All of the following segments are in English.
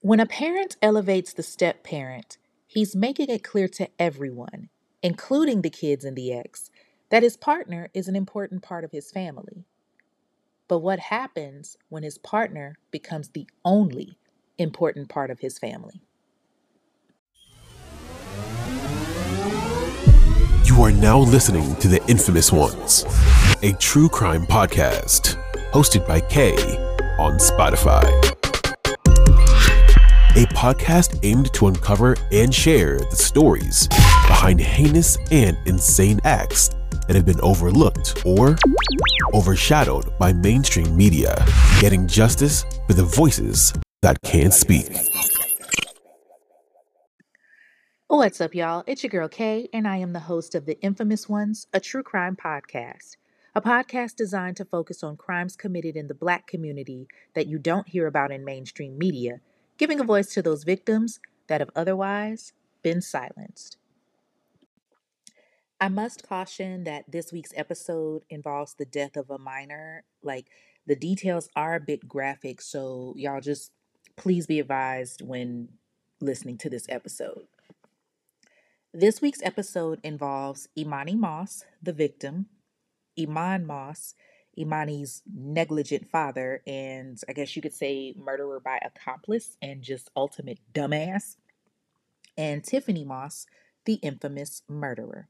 When a parent elevates the step parent, he's making it clear to everyone, including the kids and the ex, that his partner is an important part of his family. But what happens when his partner becomes the only important part of his family? You are now listening to The Infamous Ones, a true crime podcast hosted by Kaye on Spotify a podcast aimed to uncover and share the stories behind heinous and insane acts that have been overlooked or overshadowed by mainstream media, getting justice for the voices that can't speak. What's up, y'all? It's your girl Kaye, and I am the host of The Infamous Ones, a true crime podcast. A podcast designed to focus on crimes committed in the black community that you don't hear about in mainstream media giving a voice to those victims that have otherwise been silenced. I must caution that this week's episode involves the death of a minor. Like, the details are a bit graphic, so y'all just please be advised when listening to this episode. This week's episode involves Emani Moss, the victim, Eman Moss, Emani's negligent father and I guess you could say murderer by accomplice and just ultimate dumbass, and Tiffany Moss, the infamous murderer.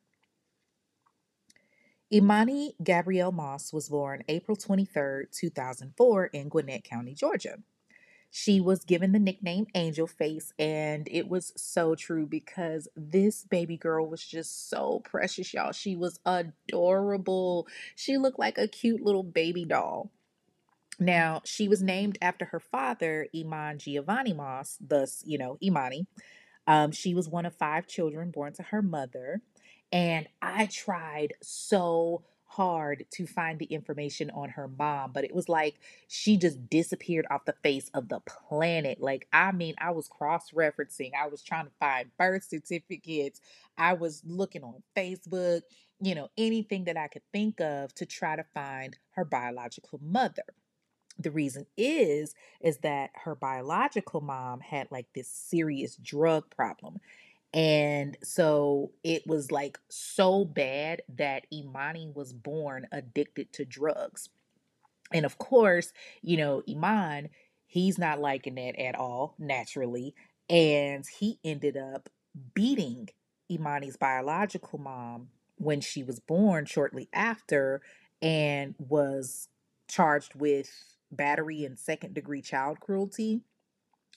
Emani Gabrielle Moss was born April 23, 2004, in Gwinnett County, Georgia. She was given the nickname Angel Face, and it was so true because this baby girl was just so precious, y'all. She was adorable. She looked like a cute little baby doll. Now, she was named after her father, Eman Giovanni Moss, thus, you know, Emani. Um, she was one of five children born to her mother. And I tried so hard to find the information on her mom, but it was like she just disappeared off the face of the planet. Like, I mean, I was cross referencing, I was trying to find birth certificates, I was looking on Facebook, you know, anything that I could think of to try to find her biological mother. The reason is is that her biological mom had like this serious drug problem and so it was like so bad that Emani was born addicted to drugs. And of course, you know, Eman, he's not liking that at all, naturally. And he ended up beating Emani's biological mom when she was born shortly after and was charged with battery and second degree child cruelty.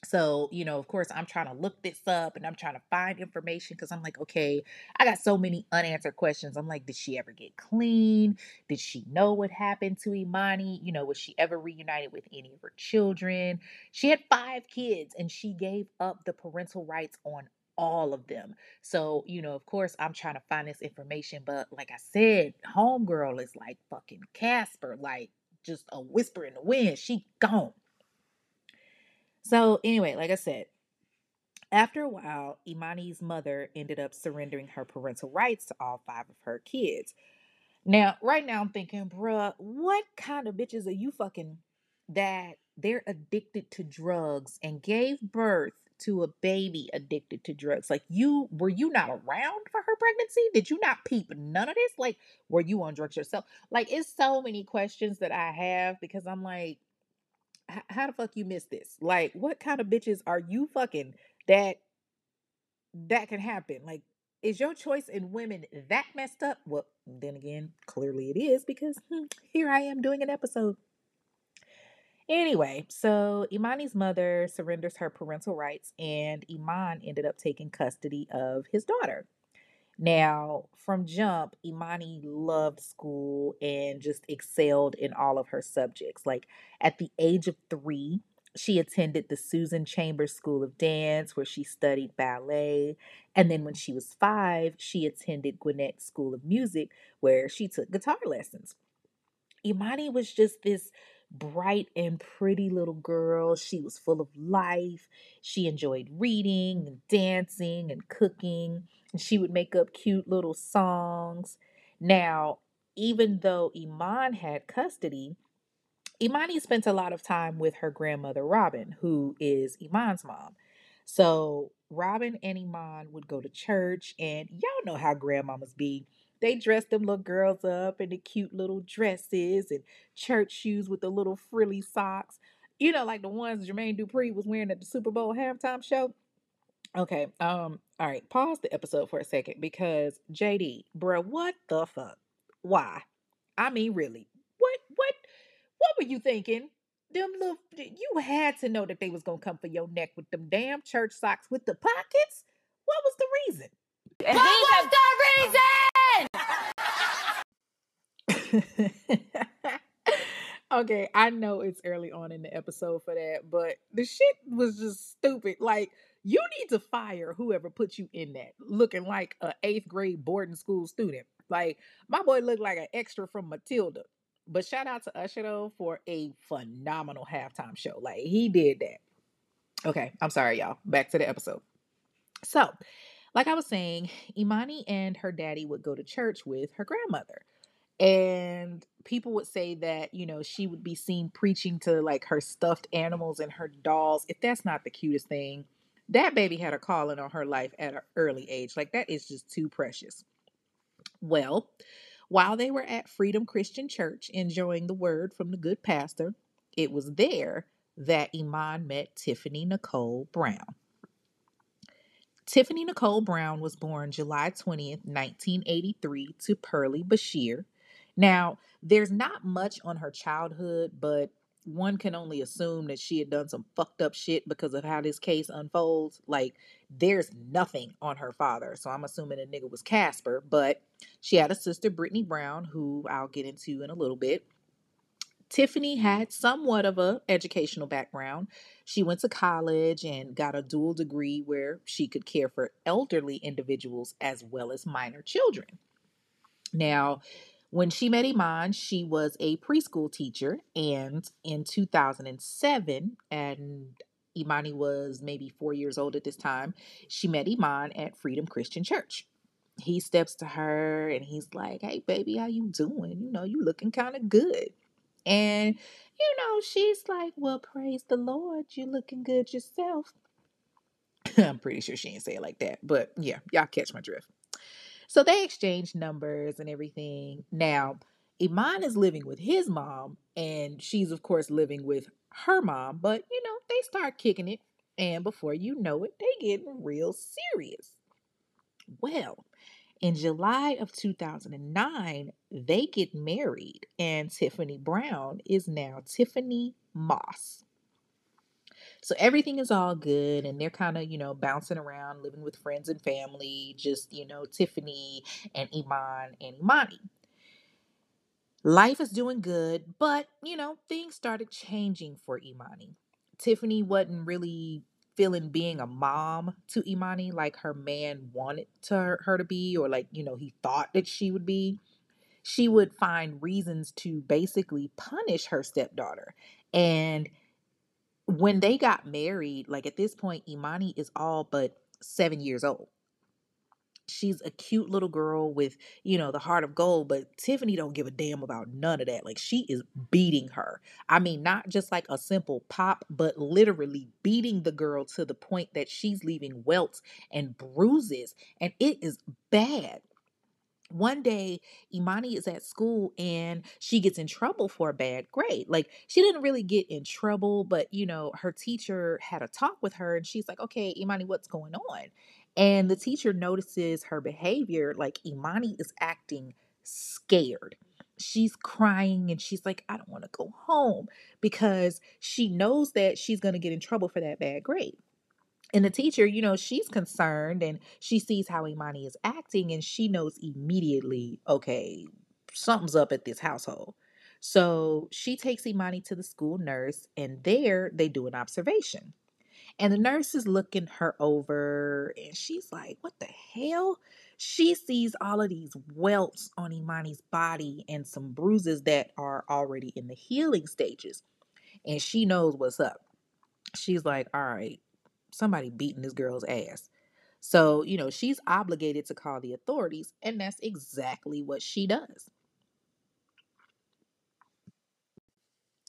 So, you know, of course, I'm trying to look this up and I'm trying to find information because I'm like, okay, I got so many unanswered questions. I'm like, did she ever get clean? Did she know what happened to Emani? You know, was she ever reunited with any of her children? She had five kids and she gave up the parental rights on all of them. So, you know, of course, I'm trying to find this information, but like I said, Homegirl is like fucking Casper, like just a whisper in the wind. She gone. So, anyway, like I said, after a while, Emani's mother ended up surrendering her parental rights to all five of her kids. Now, right now, I'm thinking, bruh, what kind of bitches are you fucking that they're addicted to drugs and gave birth to a baby addicted to drugs? Like, you were you not around for her pregnancy? Did you not peep none of this? Like, were you on drugs yourself? Like, it's so many questions that I have because I'm like, how the fuck you miss this? Like, what kind of bitches are you fucking that that can happen? Like, is your choice in women that messed up? Well, then again, clearly it is because hmm, here I am doing an episode. Anyway, so Emani's mother surrenders her parental rights, and Eman ended up taking custody of his daughter. Now, from jump, Emani loved school and just excelled in all of her subjects. Like at the age of three, she attended the Susan Chambers School of Dance, where she studied ballet. And then when she was five, she attended Gwinnett School of Music, where she took guitar lessons. Emani was just this bright and pretty little girl. She was full of life. She enjoyed reading and dancing and cooking. And she would make up cute little songs. Now, even though Eman had custody, Emani spent a lot of time with her grandmother Robin, who is Eman's mom. So Robin and Eman would go to church, and y'all know how grandmamas be. They dress them little girls up in the cute little dresses and church shoes with the little frilly socks. You know, like the ones Jermaine Dupri was wearing at the Super Bowl halftime show. Okay, um, all right, pause the episode for a second because JD, bruh, what the fuck? Why? I mean, really, what, what, what were you thinking? Them little, you had to know that they was gonna come for your neck with them damn church socks with the pockets. What was the reason? And What was the reason? okay, I know it's early on in the episode for that, but the shit was just stupid. Like, you need to fire whoever put you in that, looking like a eighth grade boarding school student. Like, my boy looked like an extra from Matilda. But shout out to Usher though for a phenomenal halftime show. Like, he did that. Okay, I'm sorry, y'all. Back to the episode. So, like I was saying, Emani and her daddy would go to church with her grandmother. And people would say that, you know, she would be seen preaching to like her stuffed animals and her dolls. If that's not the cutest thing, that baby had a calling on her life at an early age. Like, that is just too precious. Well, while they were at Freedom Christian Church enjoying the word from the good pastor, it was there that Eman met Tiffany Nicole Brown. Tiffany Nicole Brown was born July 20th, 1983, to Pearlie Bashir. Now, there's not much on her childhood, but one can only assume that she had done some fucked up shit because of how this case unfolds. Like, there's nothing on her father, so I'm assuming the nigga was Casper, but she had a sister, Brittany Brown, who I'll get into in a little bit. Tiffany had somewhat of a educational background. She went to college and got a dual degree where she could care for elderly individuals as well as minor children. Now, when she met Eman, she was a preschool teacher, and in 2007, and Emani was maybe four years old at this time, she met Eman at Freedom Christian Church. He steps to her and he's like, "Hey, baby, how you doing? You know, you looking kind of good." And, you know, she's like, Well, praise the Lord, you looking good yourself. I'm pretty sure she didn't say it like that, but yeah, y'all catch my drift. So they exchanged numbers and everything. Now, Eman is living with his mom, and she's, of course, living with her mom, but, you know, they start kicking it. And before you know it, they get real serious. Well, in July of 2009, they get married, and Tiffany Brown is now Tiffany Moss. So everything is all good, and they're kind of, you know, bouncing around, living with friends and family, just, you know, Tiffany and Eman and Emani. Life is doing good, but, you know, things started changing for Emani. Tiffany wasn't really feeling being a mom to Emani like her man wanted to her, her to be, or like, you know, he thought that she would be. She would find reasons to basically punish her stepdaughter. And when they got married, like at this point, Emani is all but seven years old. She's a cute little girl with, you know, the heart of gold, but Tiffany don't give a damn about none of that. Like she is beating her. I mean, not just like a simple pop, but literally beating the girl to the point that she's leaving welts and bruises, and it is bad one day Emani is at school and she gets in trouble for a bad grade. Like she didn't really get in trouble but you know her teacher had a talk with her and she's like okay Emani what's going on? And the teacher notices her behavior like Emani is acting scared. She's crying and she's like i don't want to go home because she knows that she's going to get in trouble for that bad grade and the teacher, you know, she's concerned and she sees how Emani is acting and she knows immediately, okay, something's up at this household. So she takes Emani to the school nurse and there they do an observation. And the nurse is looking her over and she's like, what the hell? She sees all of these welts on Emani's body and some bruises that are already in the healing stages. And she knows what's up. She's like, all right, somebody beating this girl's ass. So, you know, she's obligated to call the authorities, and that's exactly what she does.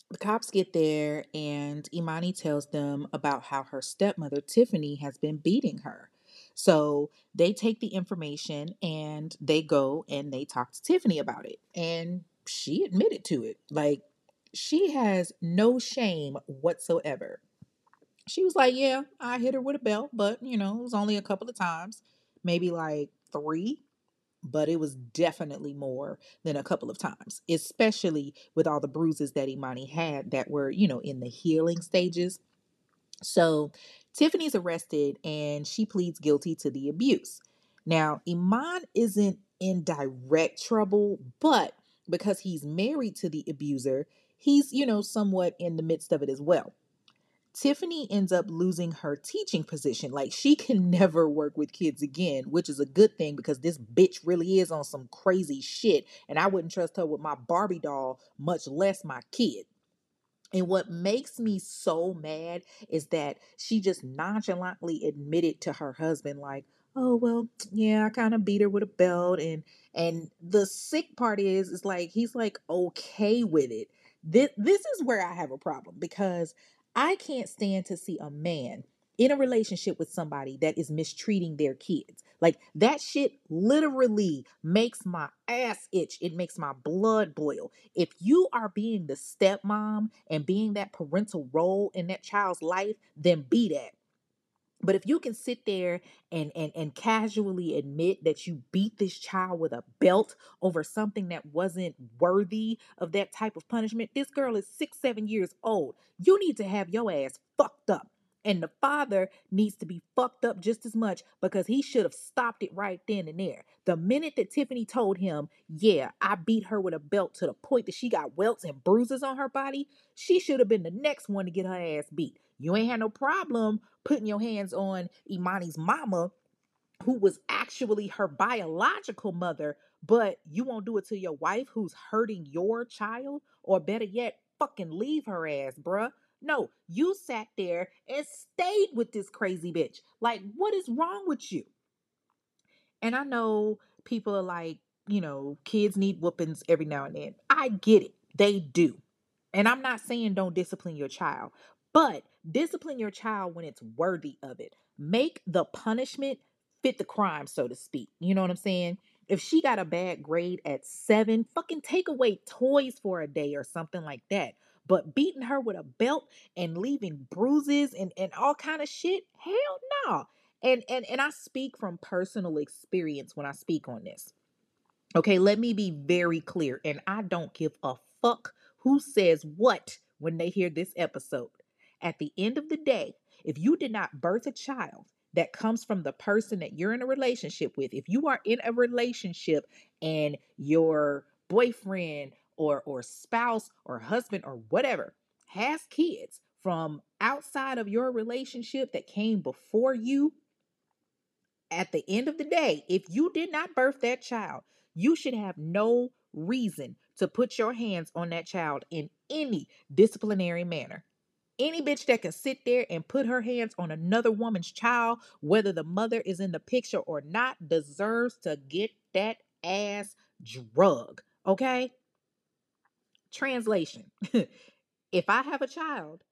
The cops get there, and Emani tells them about how her stepmother, Tiffany, has been beating her. So they take the information and they go and they talk to Tiffany about it. And she admitted to it. Like, she has no shame whatsoever. She was like, Yeah, I hit her with a belt, but you know, it was only a couple of times, maybe like three, but it was definitely more than a couple of times, especially with all the bruises that Emani had that were, you know, in the healing stages. So Tiffany's arrested and she pleads guilty to the abuse. Now, Eman isn't in direct trouble, but because he's married to the abuser, he's, you know, somewhat in the midst of it as well. Tiffany ends up losing her teaching position. Like she can never work with kids again, which is a good thing because this bitch really is on some crazy shit. And I wouldn't trust her with my Barbie doll, much less my kid. And what makes me so mad is that she just nonchalantly admitted to her husband, like, oh well, yeah, I kind of beat her with a belt. And and the sick part is, is like he's like okay with it. This this is where I have a problem because I can't stand to see a man in a relationship with somebody that is mistreating their kids. Like that shit literally makes my ass itch. It makes my blood boil. If you are being the stepmom and being that parental role in that child's life, then be that. But if you can sit there and, and and casually admit that you beat this child with a belt over something that wasn't worthy of that type of punishment, this girl is six, seven years old. You need to have your ass fucked up. And the father needs to be fucked up just as much because he should have stopped it right then and there. The minute that Tiffany told him, Yeah, I beat her with a belt to the point that she got welts and bruises on her body, she should have been the next one to get her ass beat. You ain't had no problem putting your hands on Emani's mama, who was actually her biological mother, but you won't do it to your wife who's hurting your child, or better yet, fucking leave her ass, bruh. No, you sat there and stayed with this crazy bitch. Like, what is wrong with you? And I know people are like, you know, kids need whoopings every now and then. I get it. They do. And I'm not saying don't discipline your child, but discipline your child when it's worthy of it. Make the punishment fit the crime, so to speak. You know what I'm saying? If she got a bad grade at seven, fucking take away toys for a day or something like that. But beating her with a belt and leaving bruises and, and all kind of shit, hell no. And, and and I speak from personal experience when I speak on this. Okay, let me be very clear, and I don't give a fuck who says what when they hear this episode. At the end of the day, if you did not birth a child that comes from the person that you're in a relationship with, if you are in a relationship and your boyfriend or or spouse or husband or whatever has kids from outside of your relationship that came before you, at the end of the day, if you did not birth that child, you should have no reason to put your hands on that child in any disciplinary manner. Any bitch that can sit there and put her hands on another woman's child, whether the mother is in the picture or not, deserves to get that ass drug. Okay? Translation If I have a child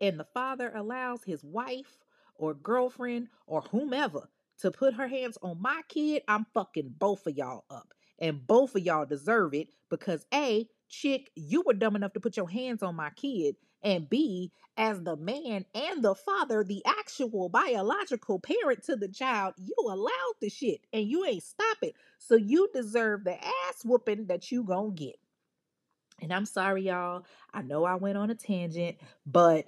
and the father allows his wife or girlfriend or whomever to put her hands on my kid, I'm fucking both of y'all up. And both of y'all deserve it because A, chick, you were dumb enough to put your hands on my kid. And B, as the man and the father, the actual biological parent to the child, you allowed the shit and you ain't stop it. So you deserve the ass whooping that you gonna get. And I'm sorry, y'all. I know I went on a tangent, but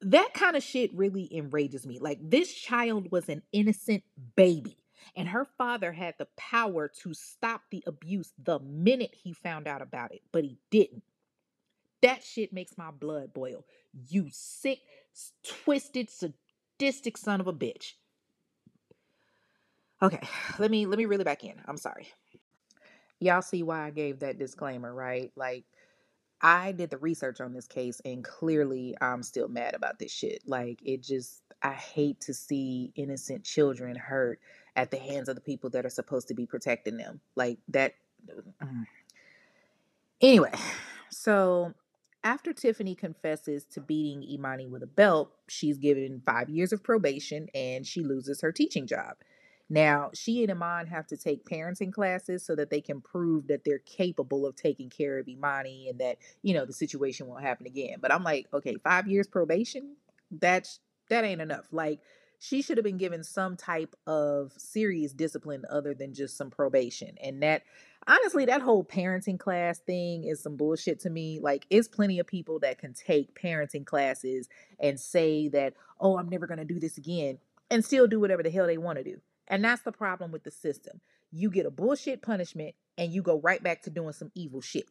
that kind of shit really enrages me. Like, this child was an innocent baby, and her father had the power to stop the abuse the minute he found out about it, but he didn't. That shit makes my blood boil. You sick, twisted, sadistic son of a bitch. Okay, let me let me reel it back in. I'm sorry. Y'all see why I gave that disclaimer, right? Like I did the research on this case and clearly I'm still mad about this shit. Like it just I hate to see innocent children hurt at the hands of the people that are supposed to be protecting them. Like that mm. Anyway, so after Tiffany confesses to beating Emani with a belt, she's given five years of probation and she loses her teaching job. Now, she and Eman have to take parenting classes so that they can prove that they're capable of taking care of Emani and that, you know, the situation won't happen again. But I'm like, okay, five years probation? That's that ain't enough. Like, she should have been given some type of serious discipline other than just some probation. And that honestly, that whole parenting class thing is some bullshit to me. Like, it's plenty of people that can take parenting classes and say that, oh, I'm never gonna do this again, and still do whatever the hell they want to do. And that's the problem with the system. You get a bullshit punishment and you go right back to doing some evil shit.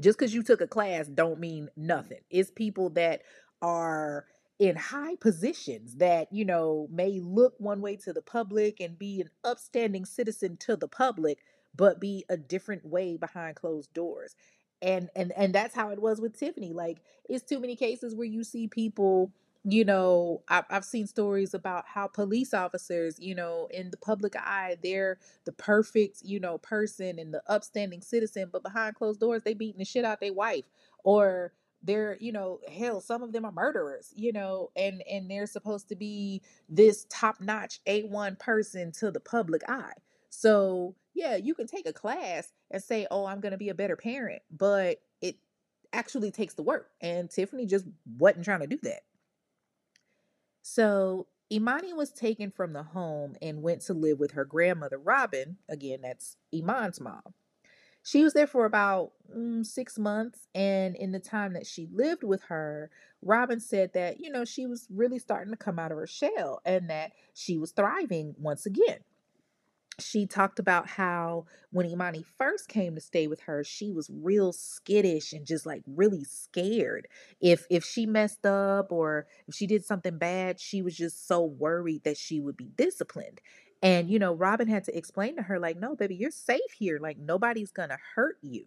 Just because you took a class don't mean nothing. It's people that are in high positions that, you know, may look one way to the public and be an upstanding citizen to the public, but be a different way behind closed doors. And and and that's how it was with Tiffany. Like it's too many cases where you see people you know, I've, I've seen stories about how police officers, you know, in the public eye, they're the perfect, you know, person and the upstanding citizen, but behind closed doors, they beating the shit out their wife, or they're, you know, hell, some of them are murderers, you know, and and they're supposed to be this top notch A one person to the public eye. So yeah, you can take a class and say, oh, I'm gonna be a better parent, but it actually takes the work, and Tiffany just wasn't trying to do that. So Emani was taken from the home and went to live with her grandmother, Robin. Again, that's Eman's mom. She was there for about mm, six months. And in the time that she lived with her, Robin said that, you know, she was really starting to come out of her shell and that she was thriving once again she talked about how when Emani first came to stay with her, she was real skittish and just like really scared. If if she messed up or if she did something bad, she was just so worried that she would be disciplined. And you know, Robin had to explain to her like, "No, baby, you're safe here. Like nobody's going to hurt you."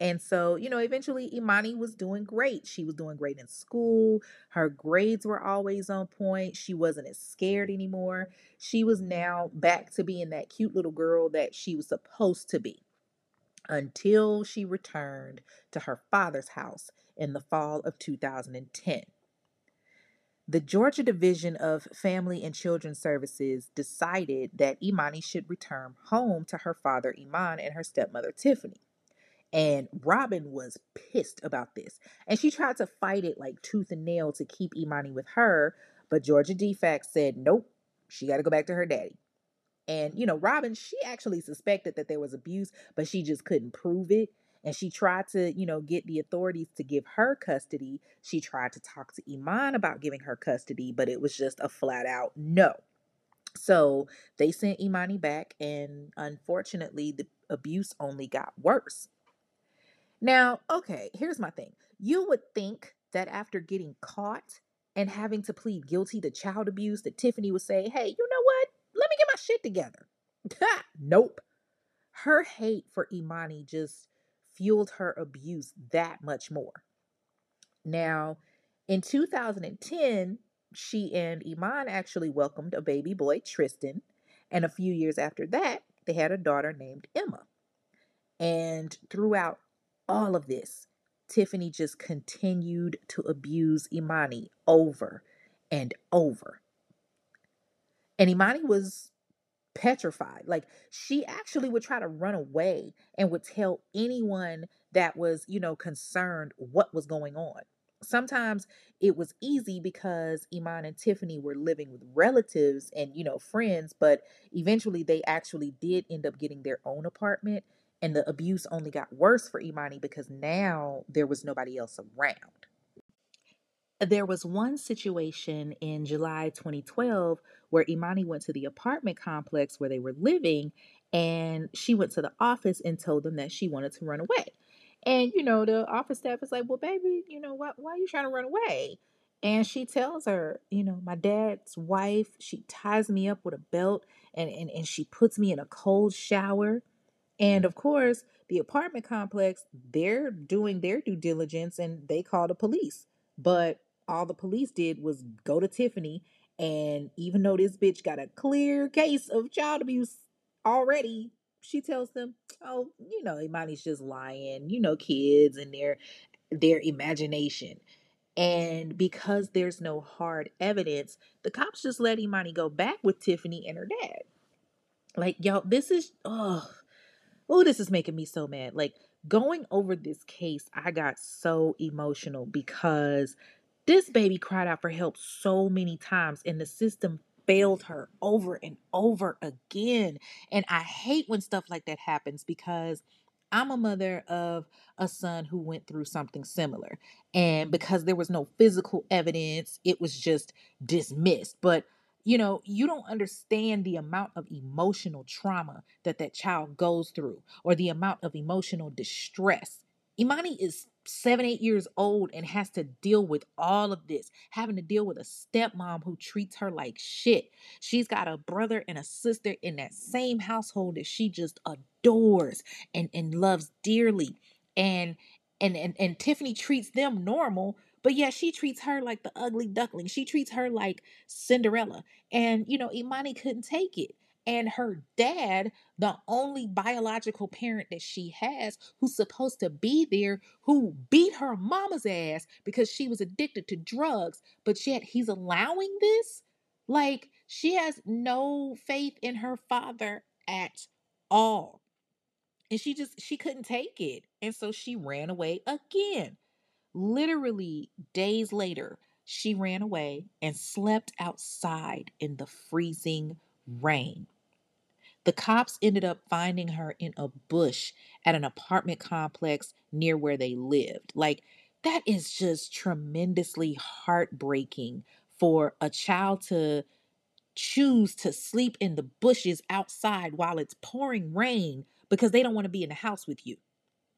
And so, you know, eventually Emani was doing great. She was doing great in school. Her grades were always on point. She wasn't as scared anymore. She was now back to being that cute little girl that she was supposed to be until she returned to her father's house in the fall of 2010. The Georgia Division of Family and Children's Services decided that Emani should return home to her father, Eman, and her stepmother, Tiffany. And Robin was pissed about this. And she tried to fight it like tooth and nail to keep Emani with her. But Georgia DFCS said, nope, she got to go back to her daddy. And, you know, Robin, she actually suspected that there was abuse, but she just couldn't prove it. And she tried to, you know, get the authorities to give her custody. She tried to talk to Eman about giving her custody, but it was just a flat out no. So they sent Emani back, and unfortunately, the abuse only got worse. Now, okay, here's my thing. You would think that after getting caught and having to plead guilty to child abuse, that Tiffany would say, hey, you know what? Let me get my shit together. nope. Her hate for Emani just fueled her abuse that much more. Now, in 2010, she and Eman actually welcomed a baby boy, Tristan, and a few years after that, they had a daughter named Emma. And throughout all of this, Tiffany just continued to abuse Emani over and over. And Emani was petrified. Like she actually would try to run away and would tell anyone that was, you know, concerned what was going on. Sometimes it was easy because Eman and Tiffany were living with relatives and, you know, friends, but eventually they actually did end up getting their own apartment and the abuse only got worse for Emani because now there was nobody else around. There was one situation in July 2012 where Emani went to the apartment complex where they were living and she went to the office and told them that she wanted to run away. And you know, the office staff is like, Well, baby, you know, why, why are you trying to run away? And she tells her, you know, my dad's wife, she ties me up with a belt and, and, and she puts me in a cold shower and of course, the apartment complex, they're doing their due diligence and they call the police. But all the police did was go to Tiffany. And even though this bitch got a clear case of child abuse already, she tells them, Oh, you know, Emani's just lying. You know, kids and they're their imagination. And because there's no hard evidence, the cops just let Emani go back with Tiffany and her dad. Like, y'all, this is, oh, oh, this is making me so mad. Like, going over this case, I got so emotional because this baby cried out for help so many times, and the system failed her over and over again. And I hate when stuff like that happens because I'm a mother of a son who went through something similar. And because there was no physical evidence, it was just dismissed. But you know, you don't understand the amount of emotional trauma that that child goes through or the amount of emotional distress. Emani is seven, eight years old and has to deal with all of this, having to deal with a stepmom who treats her like shit. She's got a brother and a sister in that same household that she just adores and, and loves dearly. And and, and and Tiffany treats them normal, but yeah, she treats her like the ugly duckling. She treats her like Cinderella. And you know, Emani couldn't take it and her dad, the only biological parent that she has, who's supposed to be there, who beat her mama's ass because she was addicted to drugs, but yet he's allowing this? Like, she has no faith in her father at all. And she just, she couldn't take it. And so she ran away again. Literally days later, she ran away and slept outside in the freezing rain. The cops ended up finding her in a bush at an apartment complex near where they lived. Like, that is just tremendously heartbreaking for a child to choose to sleep in the bushes outside while it's pouring rain because they don't want to be in the house with you.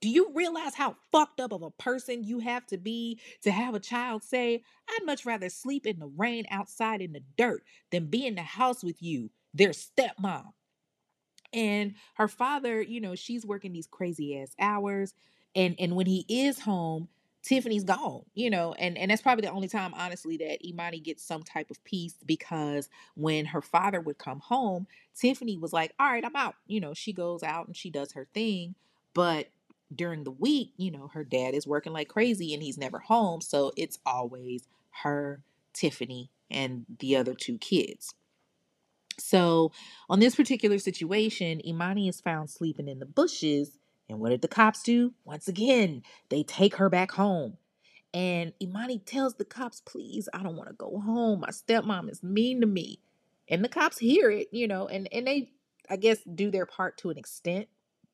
Do you realize how fucked up of a person you have to be to have a child say, I'd much rather sleep in the rain outside in the dirt than be in the house with you, their stepmom? And her father, you know, she's working these crazy ass hours. And and when he is home, Tiffany's gone, you know, and, and that's probably the only time, honestly, that Emani gets some type of peace because when her father would come home, Tiffany was like, All right, I'm out. You know, she goes out and she does her thing. But during the week, you know, her dad is working like crazy and he's never home. So it's always her, Tiffany, and the other two kids. So, on this particular situation, Emani is found sleeping in the bushes. And what did the cops do? Once again, they take her back home. And Emani tells the cops, please, I don't want to go home. My stepmom is mean to me. And the cops hear it, you know, and, and they, I guess, do their part to an extent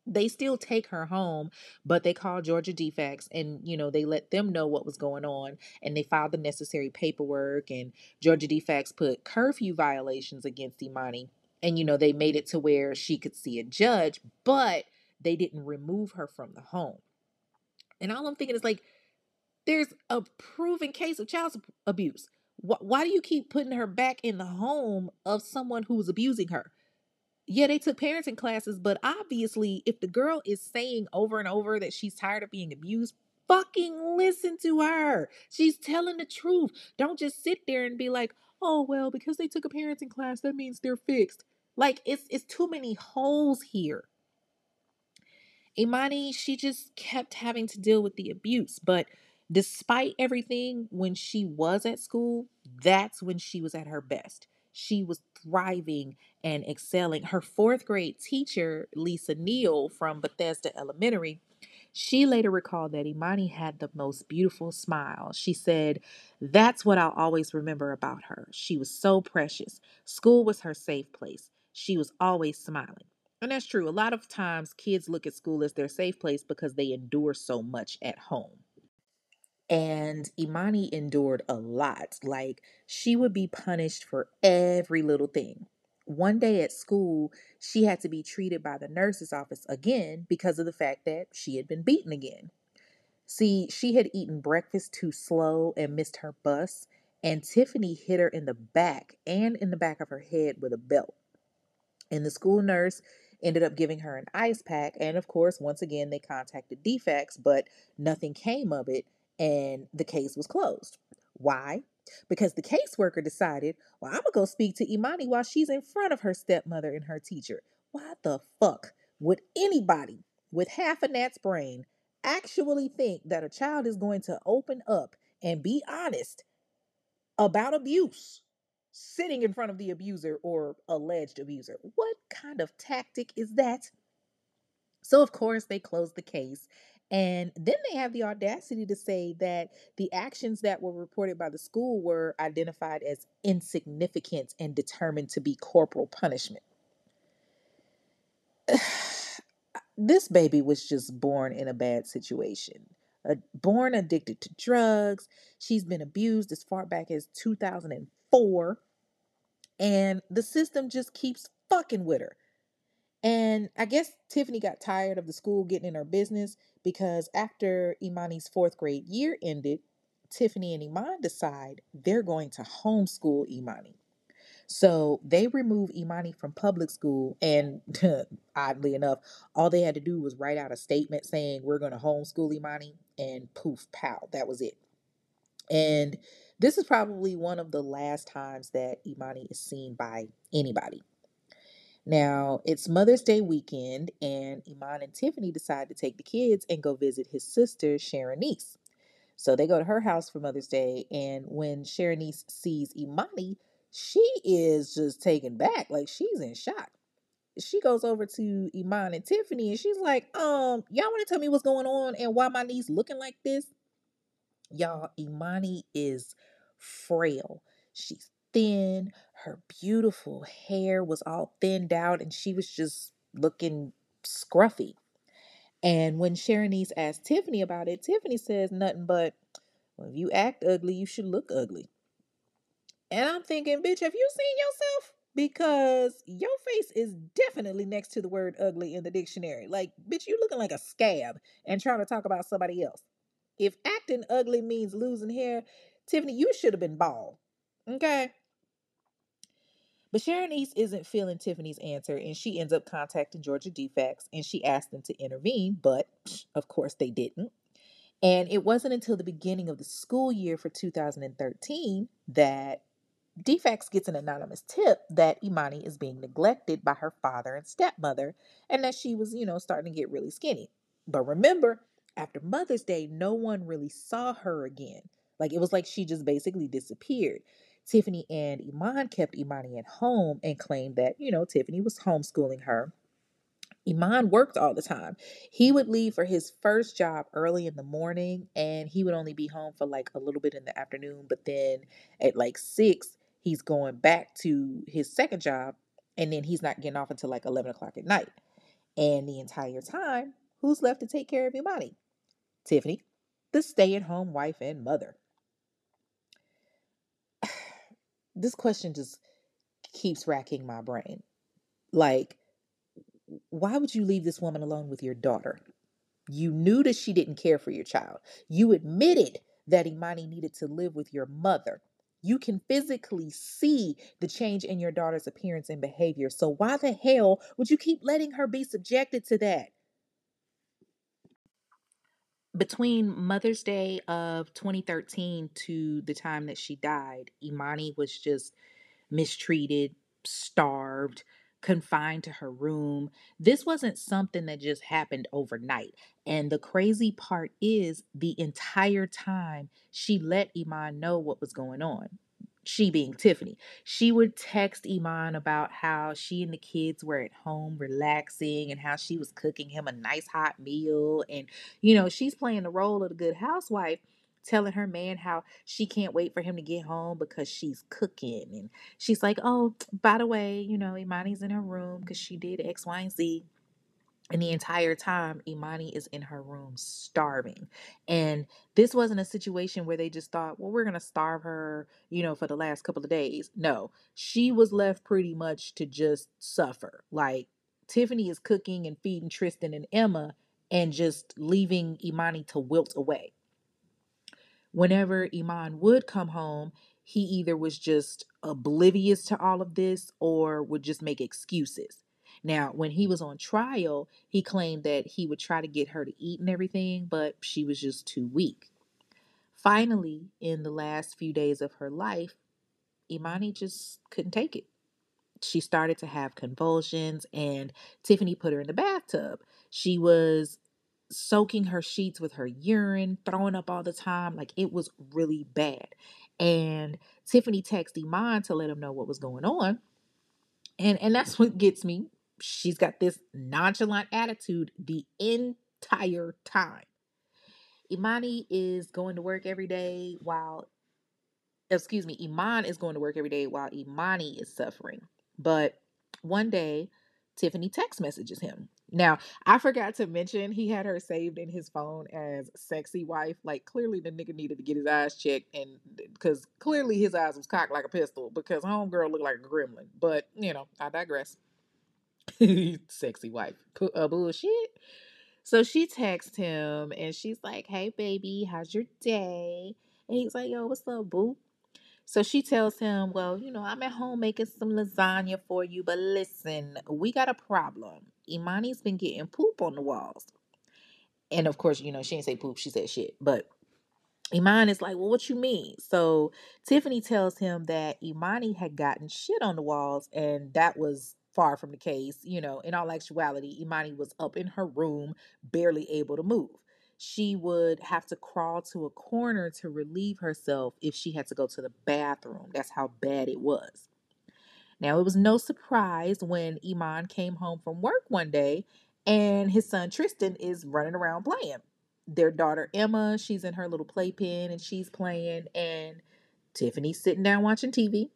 they still take her home, but they call Georgia DFCS and, you know, they let them know what was going on and they filed the necessary paperwork. And Georgia DFCS put curfew violations against Emani. And, you know, they made it to where she could see a judge, but they didn't remove her from the home. And all I'm thinking is like, there's a proven case of child abuse. Why do you keep putting her back in the home of someone who's abusing her? Yeah, they took parenting classes, but obviously, if the girl is saying over and over that she's tired of being abused, fucking listen to her. She's telling the truth. Don't just sit there and be like, "Oh, well, because they took a parenting class, that means they're fixed." Like it's it's too many holes here. Emani, she just kept having to deal with the abuse, but despite everything, when she was at school, that's when she was at her best she was thriving and excelling. Her fourth grade teacher, Lisa Neal from Bethesda Elementary, she later recalled that Emani had the most beautiful smile. She said, That's what I'll always remember about her. She was so precious. School was her safe place. She was always smiling. And that's true. A lot of times kids look at school as their safe place because they endure so much at home. And Emani endured a lot. Like, she would be punished for every little thing. One day at school, she had to be treated by the nurse's office again because of the fact that she had been beaten again. See, she had eaten breakfast too slow and missed her bus, and Tiffany hit her in the back and in the back of her head with a belt. And the school nurse ended up giving her an ice pack. And of course, once again, they contacted DFCS, but nothing came of it and the case was closed. Why? Because the caseworker decided, well, I'm gonna go speak to Emani while she's in front of her stepmother and her teacher. Why the fuck would anybody with half a gnat's brain actually think that a child is going to open up and be honest about abuse sitting in front of the abuser or alleged abuser. What kind of tactic is that? So, of course, they closed the case. And then they have the audacity to say that the actions that were reported by the school were identified as insignificant and determined to be corporal punishment. this baby was just born in a bad situation. Born addicted to drugs. She's been abused as far back as 2004. And the system just keeps fucking with her. And I guess Tiffany got tired of the school getting in her business because after Emani's fourth grade year ended, Tiffany and Eman decide they're going to homeschool Emani. So they removed Emani from public school, and oddly enough, all they had to do was write out a statement saying we're going to homeschool Emani, and poof, pow, that was it. And this is probably one of the last times that Emani is seen by anybody. Now, it's Mother's Day weekend, and Eman and Tiffany decide to take the kids and go visit his sister, Sharonice. So they go to her house for Mother's Day, and when Sharonice sees Emani, she is just taken back. Like she's in shock. She goes over to Eman and Tiffany, and she's like, um, y'all want to tell me what's going on and why my niece looking like this? Y'all, Emani is frail. She's thin. Her beautiful hair was all thinned out and she was just looking scruffy. And when Sharonice asked Tiffany about it, Tiffany says nothing but, well, if you act ugly, you should look ugly. And I'm thinking, bitch, have you seen yourself? Because your face is definitely next to the word ugly in the dictionary. Like, bitch, you looking like a scab and trying to talk about somebody else. If acting ugly means losing hair, Tiffany, you should have been bald. Okay? But Sharonice isn't feeling Tiffany's answer and she ends up contacting Georgia DFCS and she asked them to intervene, but of course they didn't. And it wasn't until the beginning of the school year for 2013 that DFCS gets an anonymous tip that Emani is being neglected by her father and stepmother and that she was, you know, starting to get really skinny. But remember, after Mother's Day, no one really saw her again. Like it was like she just basically disappeared. Tiffany and Eman kept Emani at home and claimed that, you know, Tiffany was homeschooling her. Eman worked all the time. He would leave for his first job early in the morning and he would only be home for like a little bit in the afternoon. But then at like six, he's going back to his second job and then he's not getting off until like 11 o'clock at night. And the entire time, who's left to take care of Emani? Tiffany, the stay at home wife and mother. This question just keeps racking my brain. Like, why would you leave this woman alone with your daughter? You knew that she didn't care for your child. You admitted that Emani needed to live with your mother. You can physically see the change in your daughter's appearance and behavior. So, why the hell would you keep letting her be subjected to that? Between Mother's Day of 2013 to the time that she died, Emani was just mistreated, starved, confined to her room. This wasn't something that just happened overnight. And the crazy part is the entire time she let Eman know what was going on she being Tiffany, she would text Eman about how she and the kids were at home relaxing and how she was cooking him a nice hot meal. And, you know, she's playing the role of the good housewife, telling her man how she can't wait for him to get home because she's cooking. And she's like, oh, by the way, you know, Emani's in her room because she did X, Y, and Z. And the entire time, Emani is in her room starving. And this wasn't a situation where they just thought, well, we're going to starve her, you know, for the last couple of days. No, she was left pretty much to just suffer. Like Tiffany is cooking and feeding Tristan and Emma and just leaving Emani to wilt away. Whenever Eman would come home, he either was just oblivious to all of this or would just make excuses. Now, when he was on trial, he claimed that he would try to get her to eat and everything, but she was just too weak. Finally, in the last few days of her life, Emani just couldn't take it. She started to have convulsions, and Tiffany put her in the bathtub. She was soaking her sheets with her urine, throwing up all the time. Like it was really bad. And Tiffany texted Eman to let him know what was going on. And and that's what gets me. She's got this nonchalant attitude the entire time. Emani is going to work every day while excuse me, Eman is going to work every day while Emani is suffering. But one day, Tiffany text messages him. Now, I forgot to mention he had her saved in his phone as sexy wife. Like clearly the nigga needed to get his eyes checked and because clearly his eyes was cocked like a pistol because homegirl looked like a gremlin. But you know, I digress. sexy wife. P- uh, bullshit. So she texts him and she's like, Hey baby, how's your day? And he's like, Yo, what's up, boo? So she tells him, Well, you know, I'm at home making some lasagna for you, but listen, we got a problem. Emani's been getting poop on the walls. And of course, you know, she didn't say poop, she said shit. But Emani is like, Well, what you mean? So Tiffany tells him that Emani had gotten shit on the walls, and that was far from the case. You know, in all actuality, Emani was up in her room, barely able to move she would have to crawl to a corner to relieve herself if she had to go to the bathroom. That's how bad it was. Now, it was no surprise when Eman came home from work one day and his son Tristan is running around playing. Their daughter Emma, she's in her little playpen and she's playing, and Tiffany's sitting down watching TV.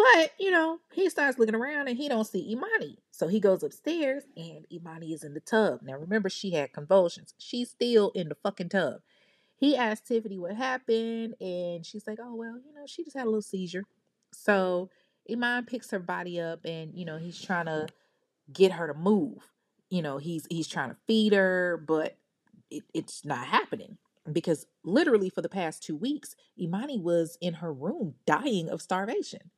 But, you know, he starts looking around and he don't see Emani. So he goes upstairs and Emani is in the tub. Now remember she had convulsions. She's still in the fucking tub. He asked Tiffany what happened and she's like, "Oh, well, you know, she just had a little seizure." So Eman picks her body up and, you know, he's trying to get her to move. You know, he's he's trying to feed her, but it, it's not happening because literally for the past two weeks, Emani was in her room dying of starvation.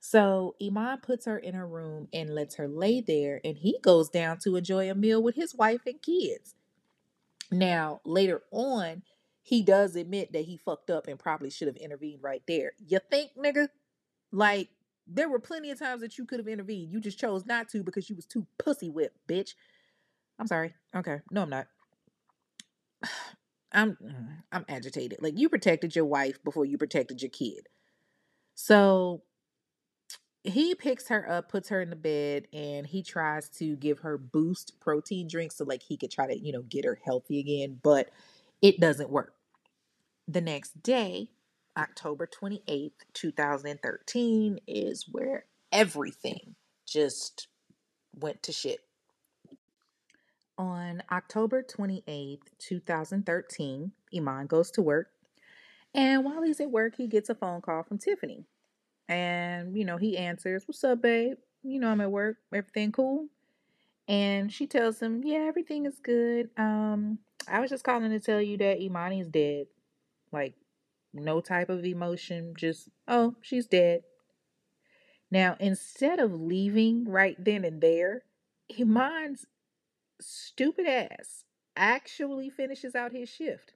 So Eman puts her in her room and lets her lay there, and he goes down to enjoy a meal with his wife and kids. Now, later on, he does admit that he fucked up and probably should have intervened right there. You think, nigga? Like, there were plenty of times that you could have intervened. You just chose not to because you was too pussy whipped, bitch. I'm sorry. Okay. No, I'm not. I'm mm, I'm agitated. Like you protected your wife before you protected your kid. So he picks her up, puts her in the bed, and he tries to give her boost protein drinks so like he could try to, you know, get her healthy again, but it doesn't work. The next day, October 28th, 2013 is where everything just went to shit. On October 28th, 2013, Eman goes to work. And while he's at work, he gets a phone call from Tiffany. And, you know, he answers, What's up, babe? You know, I'm at work. Everything cool? And she tells him, Yeah, everything is good. Um, I was just calling to tell you that Emani's dead. Like, no type of emotion, just, oh, she's dead. Now, instead of leaving right then and there, Eman's stupid ass actually finishes out his shift.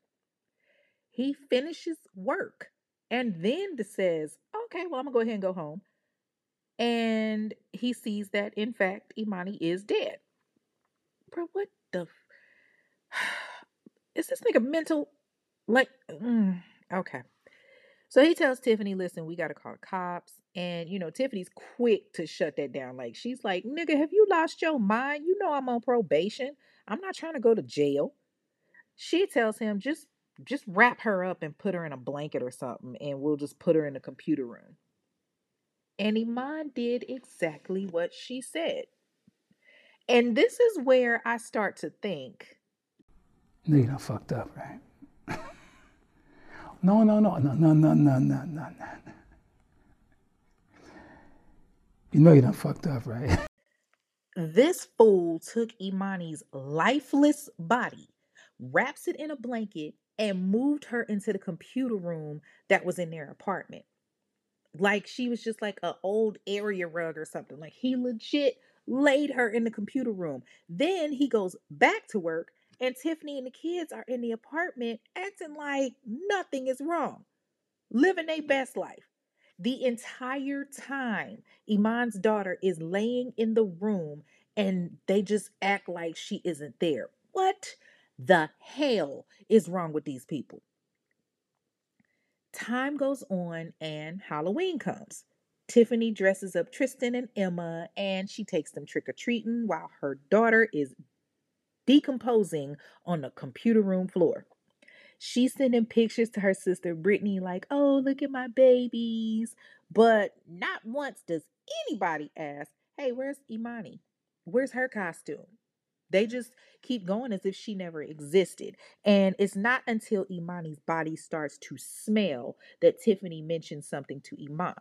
He finishes work and then says, okay, well, I'm gonna go ahead and go home. And he sees that, in fact, Emani is dead. Bro, what the? F- is this nigga mental? Like, mm, okay. So he tells Tiffany, listen, we got to call the cops. And, you know, Tiffany's quick to shut that down. Like, she's like, nigga, have you lost your mind? You know I'm on probation. I'm not trying to go to jail. She tells him, just just wrap her up and put her in a blanket or something, and we'll just put her in the computer room. And Eman did exactly what she said. And this is where I start to think. You done fucked up, right? no, no, no, no, no, no, no, no, no, no. You know you done fucked up, right? This fool took Emani's lifeless body, wraps it in a blanket, and moved her into the computer room that was in their apartment. Like she was just like an old area rug or something. Like he legit laid her in the computer room. Then he goes back to work, and Tiffany and the kids are in the apartment acting like nothing is wrong, living their best life. The entire time, Eman's daughter is laying in the room and they just act like she isn't there. what the hell is wrong with these people? Time goes on and Halloween comes. Tiffany dresses up Tristan and Emma and she takes them trick or treating while her daughter is decomposing on the computer room floor. She's sending pictures to her sister Brittany, like, oh, look at my babies. But not once does anybody ask, hey, where's Emani? Where's her costume? They just keep going as if she never existed. And it's not until Emani's body starts to smell that Tiffany mentions something to Eman.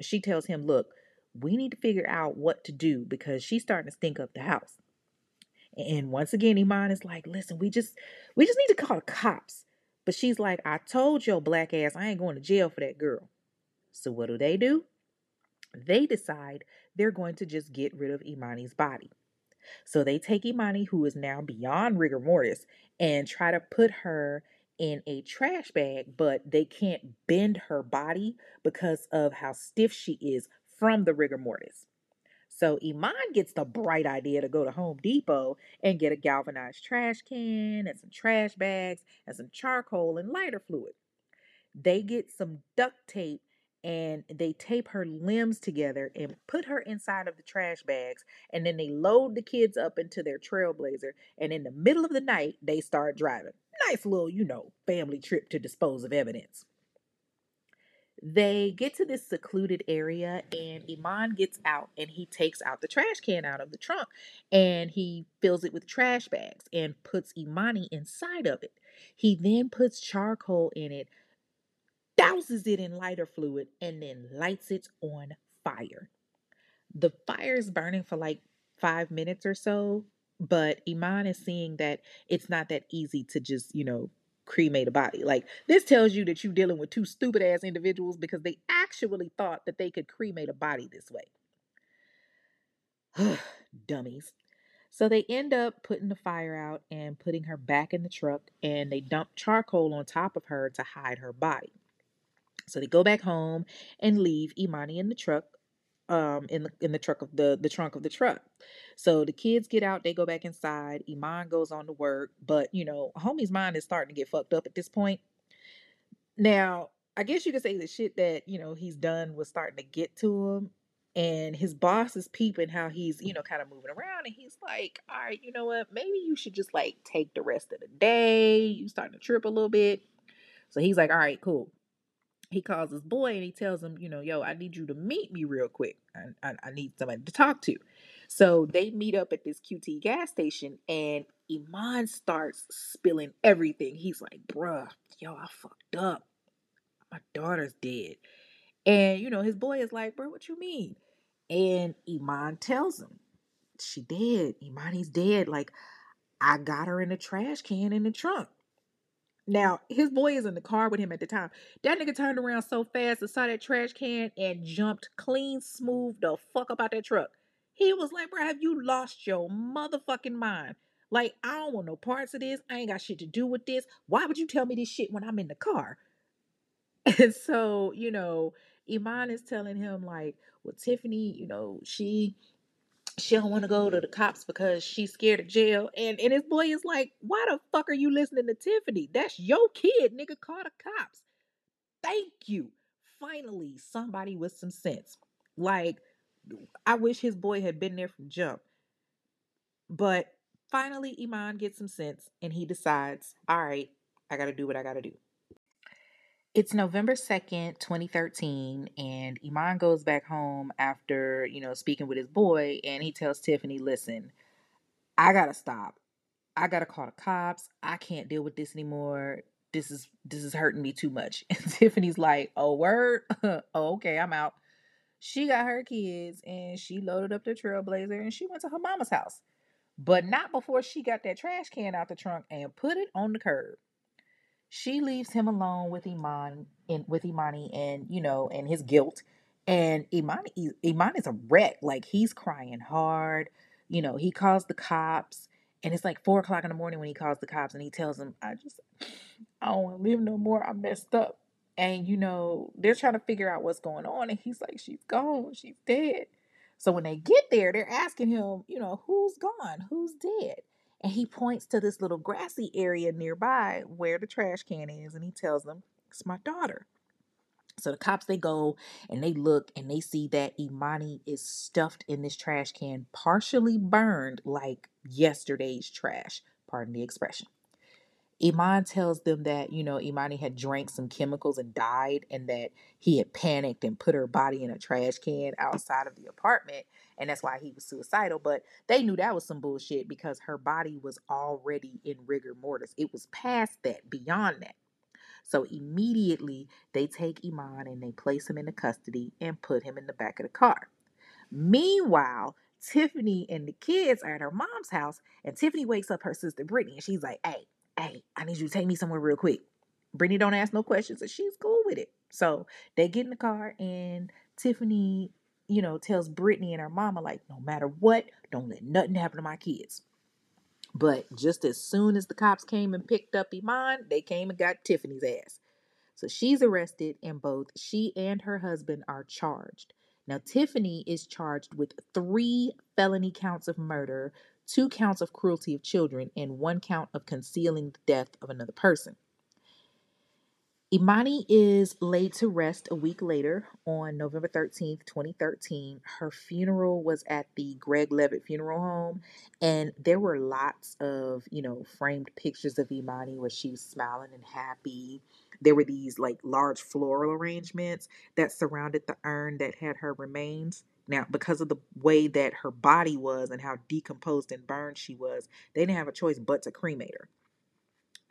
She tells him, Look, we need to figure out what to do because she's starting to stink up the house. And once again, Eman is like, listen, we just we just need to call the cops. But she's like, I told your black ass I ain't going to jail for that girl. So what do they do? They decide they're going to just get rid of Emani's body. So they take Emani, who is now beyond rigor mortis, and try to put her in a trash bag, but they can't bend her body because of how stiff she is from the rigor mortis. So Eman gets the bright idea to go to Home Depot and get a galvanized trash can and some trash bags and some charcoal and lighter fluid. They get some duct tape and they tape her limbs together and put her inside of the trash bags and then they load the kids up into their trailblazer and in the middle of the night they start driving. Nice little you know family trip to dispose of evidence. They get to this secluded area and eman gets out and he takes out the trash can out of the trunk and he fills it with trash bags and puts emani inside of it. He then puts charcoal in it douses it in lighter fluid, and then lights it on fire. The fire is burning for like five minutes or so, but Eman is seeing that it's not that easy to just, you know, cremate a body. Like this tells you that you're dealing with two stupid ass individuals because they actually thought that they could cremate a body this way. Dummies. So they end up putting the fire out and putting her back in the truck and they dump charcoal on top of her to hide her body. So they go back home and leave Emani in the truck, um, in the in the truck of the the trunk of the truck. So the kids get out, they go back inside. Eman goes on to work, but you know, homie's mind is starting to get fucked up at this point. Now, I guess you could say the shit that you know he's done was starting to get to him, and his boss is peeping how he's you know kind of moving around, and he's like, "All right, you know what? Maybe you should just like take the rest of the day. You starting to trip a little bit." So he's like, "All right, cool." He calls his boy and he tells him, you know, yo, I need you to meet me real quick. I, I, I, need somebody to talk to. So they meet up at this QT gas station and Eman starts spilling everything. He's like, bruh, yo, I fucked up. My daughter's dead. And, you know, his boy is like, bro, what you mean? And Eman tells him, she dead. Emani's dead. Like, I got her in a trash can in the trunk. Now, his boy is in the car with him at the time. That nigga turned around so fast and saw that trash can and jumped clean smooth the fuck up out that truck. He was like, bro, have you lost your motherfucking mind? Like, I don't want no parts of this. I ain't got shit to do with this. Why would you tell me this shit when I'm in the car? And so, you know, Eman is telling him, like, well, Tiffany, you know, she she don't want to go to the cops because she's scared of jail. And and his boy is like, why the fuck are you listening to Tiffany? That's your kid, nigga. Call the cops. Thank you. Finally, somebody with some sense. Like, I wish his boy had been there from jump. But finally, Eman gets some sense and he decides, all right, I gotta do what I gotta do. It's November 2nd, 2013, and Eman goes back home after, you know, speaking with his boy, and he tells Tiffany, listen, I gotta stop. I gotta call the cops. I can't deal with this anymore. This is this is hurting me too much. And Tiffany's like, oh word? oh, okay, I'm out. She got her kids and she loaded up the trailblazer and she went to her mama's house. But not before she got that trash can out the trunk and put it on the curb she leaves him alone with Eman and with Emani and you know and his guilt. And Emani Eman is a wreck. Like he's crying hard. You know, he calls the cops and it's like four o'clock in the morning when he calls the cops and he tells them, I just I don't want to live no more. I messed up. And you know, they're trying to figure out what's going on. And he's like, She's gone, she's dead. So when they get there, they're asking him, you know, who's gone? Who's dead? And he points to this little grassy area nearby where the trash can is and he tells them, It's my daughter. So the cops they go and they look and they see that Emani is stuffed in this trash can, partially burned like yesterday's trash. Pardon the expression. Eman tells them that, you know, Emani had drank some chemicals and died, and that he had panicked and put her body in a trash can outside of the apartment, and that's why he was suicidal. But they knew that was some bullshit because her body was already in rigor mortis. It was past that, beyond that. So immediately they take Eman and they place him into custody and put him in the back of the car. Meanwhile, Tiffany and the kids are at her mom's house, and Tiffany wakes up her sister Brittany, and she's like, "Hey, hey, I need you to take me somewhere real quick." Brittany don't ask no questions, and she's cool with it. So they get in the car, and Tiffany, you know, tells Brittany and her mama, like, no matter what, don't let nothing happen to my kids. But just as soon as the cops came and picked up Eman, they came and got Tiffany's ass. So she's arrested, and both she and her husband are charged. Now, Tiffany is charged with three felony counts of murder, two counts of cruelty of children, and one count of concealing the death of another person. Emani is laid to rest a week later on November 13th, 2013. Her funeral was at the Greg Levett Funeral Home, and there were lots of, you know, framed pictures of Emani where she was smiling and happy. There were these like large floral arrangements that surrounded the urn that had her remains. Now, because of the way that her body was and how decomposed and burned she was, they didn't have a choice but to cremate her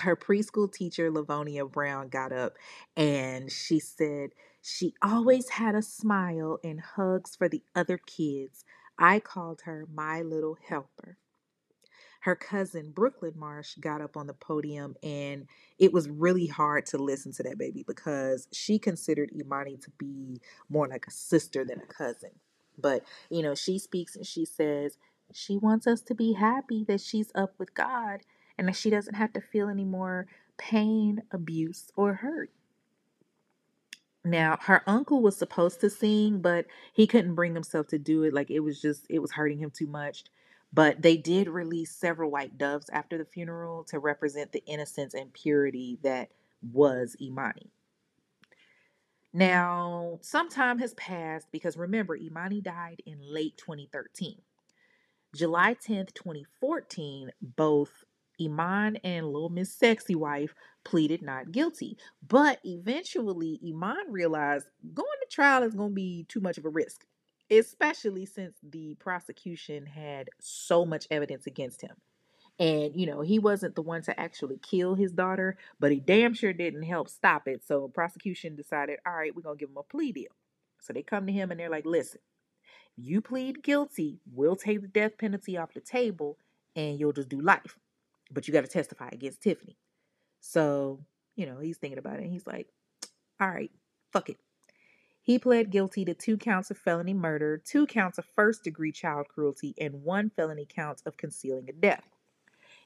her preschool teacher, Livonia Brown, got up and she said she always had a smile and hugs for the other kids. I called her my little helper. Her cousin, Brooklyn Marsh, got up on the podium and it was really hard to listen to that baby because she considered Emani to be more like a sister than a cousin. But, you know, she speaks and she says she wants us to be happy that she's up with God and that she doesn't have to feel any more pain, abuse, or hurt. Now, her uncle was supposed to sing, but he couldn't bring himself to do it. Like it was just, it was hurting him too much. But they did release several white doves after the funeral to represent the innocence and purity that was Emani. Now, some time has passed because remember, Emani died in late 2013. July 10th, 2014, both Eman and Little Miss Sexy Wife pleaded not guilty. But eventually, Eman realized going to trial is going to be too much of a risk, especially since the prosecution had so much evidence against him. And, you know, he wasn't the one to actually kill his daughter, but he damn sure didn't help stop it. So, prosecution decided, all right, we're going to give him a plea deal. So, they come to him and they're like, listen, you plead guilty, we'll take the death penalty off the table and you'll just do life but you got to testify against Tiffany. So, you know, he's thinking about it and he's like, all right, fuck it. He pled guilty to two counts of felony murder, two counts of first degree child cruelty, and one felony count of concealing a death.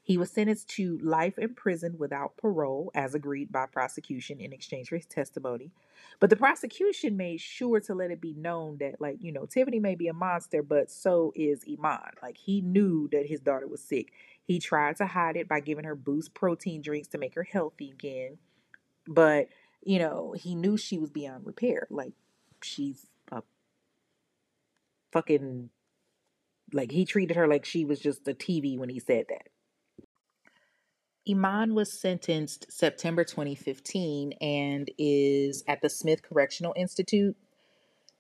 He was sentenced to life in prison without parole, as agreed by prosecution in exchange for his testimony. But the prosecution made sure to let it be known that, like, you know, Tiffany may be a monster, but so is Eman. Like, he knew that his daughter was sick. He tried to hide it by giving her boost protein drinks to make her healthy again. But, you know, he knew she was beyond repair. Like, she's a fucking. Like, he treated her like she was just a TV when he said that. Eman was sentenced September 2015 and is at the Smith Correctional Institute.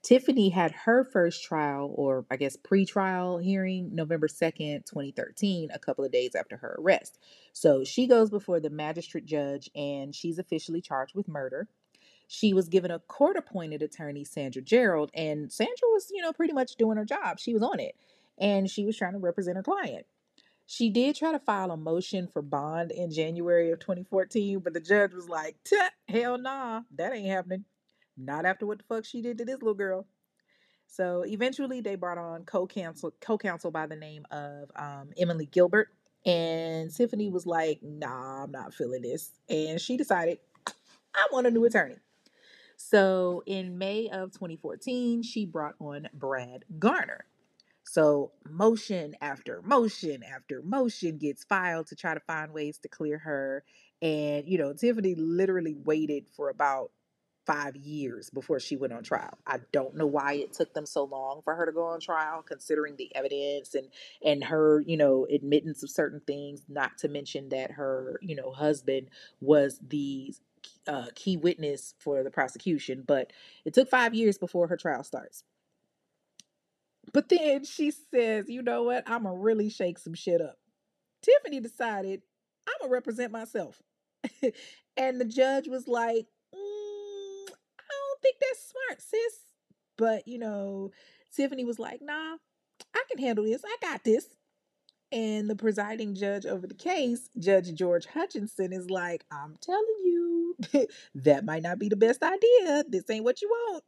Tiffany had her first trial, or I guess pre trial hearing, November 2nd, 2013, a couple of days after her arrest. So she goes before the magistrate judge and she's officially charged with murder. She was given a court appointed attorney, Sandra Gerald, and Sandra was, you know, pretty much doing her job. She was on it and she was trying to represent her client. She did try to file a motion for bond in January of 2014, but the judge was like, hell nah, that ain't happening. Not after what the fuck she did to this little girl. So eventually they brought on co-counsel co-counsel by the name of um, Emily Gilbert. And Tiffany was like, nah, I'm not feeling this. And she decided, I want a new attorney. So in May of 2014, she brought on Brad Garner. So, motion after motion after motion gets filed to try to find ways to clear her. And, you know, Tiffany literally waited for about five years before she went on trial. I don't know why it took them so long for her to go on trial, considering the evidence and and her, you know, admittance of certain things. Not to mention that her, you know, husband was the uh, key witness for the prosecution. But it took five years before her trial starts. But then she says, you know what? I'm going to really shake some shit up. Tiffany decided, I'm going to represent myself. and the judge was like, mm, I don't think that's smart, sis. But, you know, Tiffany was like, nah, I can handle this. I got this. And the presiding judge over the case, Judge George Hutchinson, is like, I'm telling you, that might not be the best idea. This ain't what you want.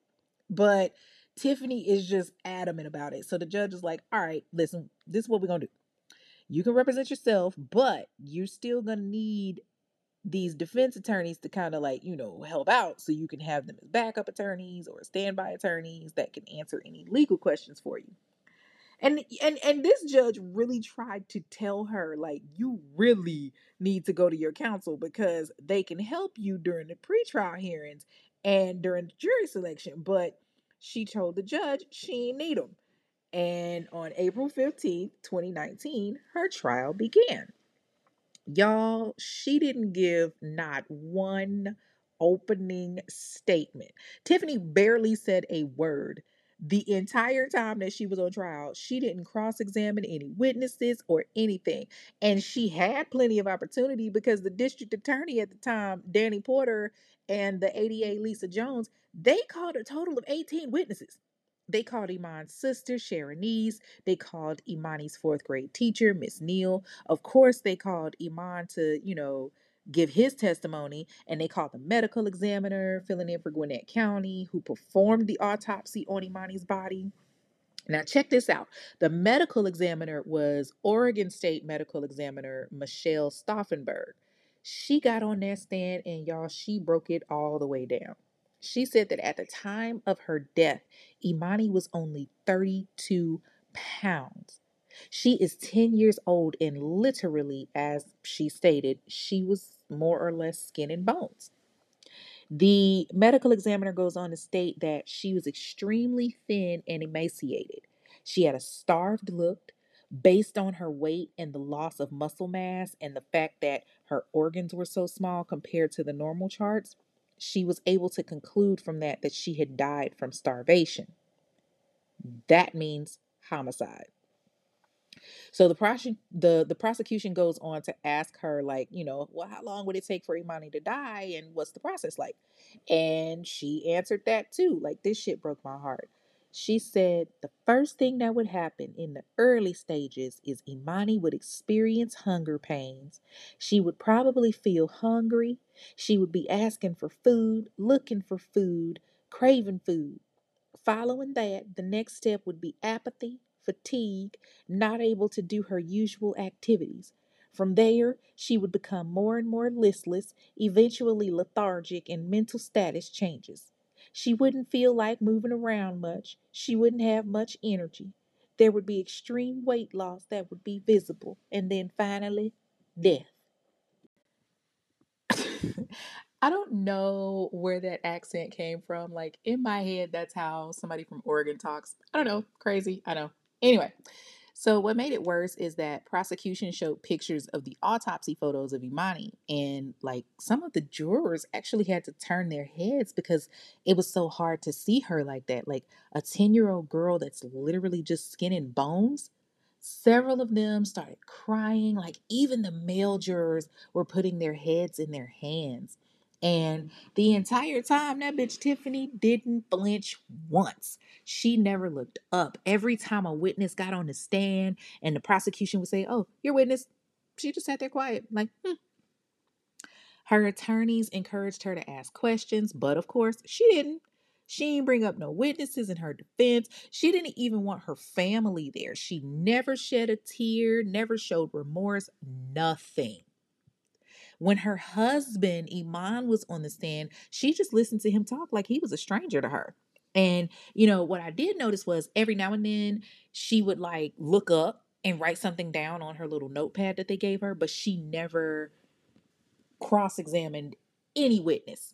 But Tiffany is just adamant about it. So the judge is like, all right, listen, this is what we're going to do. You can represent yourself, but you're still going to need these defense attorneys to kind of like, you know, help out so you can have them as backup attorneys or standby attorneys that can answer any legal questions for you. And and and this judge really tried to tell her like you really need to go to your counsel because they can help you during the pretrial hearings and during the jury selection, but she told the judge she need them. And on April 15th, 2019, her trial began. Y'all, she didn't give not one opening statement. Tiffany barely said a word. The entire time that she was on trial, she didn't cross examine any witnesses or anything. And she had plenty of opportunity because the district attorney at the time, Danny Porter, and the ADA, Lisa Jones, they called a total of 18 witnesses. They called Eman's sister, Sharonice. They called Emani's fourth grade teacher, Miss Neal. Of course, they called Eman to, you know, give his testimony. And they called the medical examiner, filling in for Gwinnett County, who performed the autopsy on Emani's body. Now, check this out. The medical examiner was Oregon State Medical Examiner Michelle Stauffenberg. She got on that stand and y'all, she broke it all the way down. She said that at the time of her death, Emani was only 32 pounds. She is 10 years old, and literally, as she stated, she was more or less skin and bones. The medical examiner goes on to state that she was extremely thin and emaciated. She had a starved look based on her weight and the loss of muscle mass and the fact that her organs were so small compared to the normal charts she was able to conclude from that that she had died from starvation. That means homicide. So the prose- the the prosecution goes on to ask her like, you know, well, how long would it take for Emani to die and what's the process like? And she answered that too. Like this shit broke my heart. She said the first thing that would happen in the early stages is Emani would experience hunger pains. She would probably feel hungry. She would be asking for food, looking for food, craving food. Following that, the next step would be apathy, fatigue, not able to do her usual activities. From there, she would become more and more listless, eventually lethargic, and mental status changes. She wouldn't feel like moving around much. She wouldn't have much energy. There would be extreme weight loss that would be visible. And then finally, death. I don't know where that accent came from. Like in my head, that's how somebody from Oregon talks. I don't know. Crazy. I know. Anyway, so what made it worse is that prosecution showed pictures of the autopsy photos of Emani and like some of the jurors actually had to turn their heads because it was so hard to see her like that. Like a 10-year-old girl that's literally just skin and bones. Several of them started crying, like even the male jurors were putting their heads in their hands. And the entire time, that bitch Tiffany didn't flinch once. She never looked up. Every time a witness got on the stand and the prosecution would say, Oh, your witness, she just sat there quiet, like, hmm. Her attorneys encouraged her to ask questions, but of course, she didn't. She didn't bring up no witnesses in her defense. She didn't even want her family there. She never shed a tear, never showed remorse, nothing. When her husband, Eman, was on the stand, she just listened to him talk like he was a stranger to her. And, you know, what I did notice was every now and then she would like look up and write something down on her little notepad that they gave her, but she never cross examined any witness.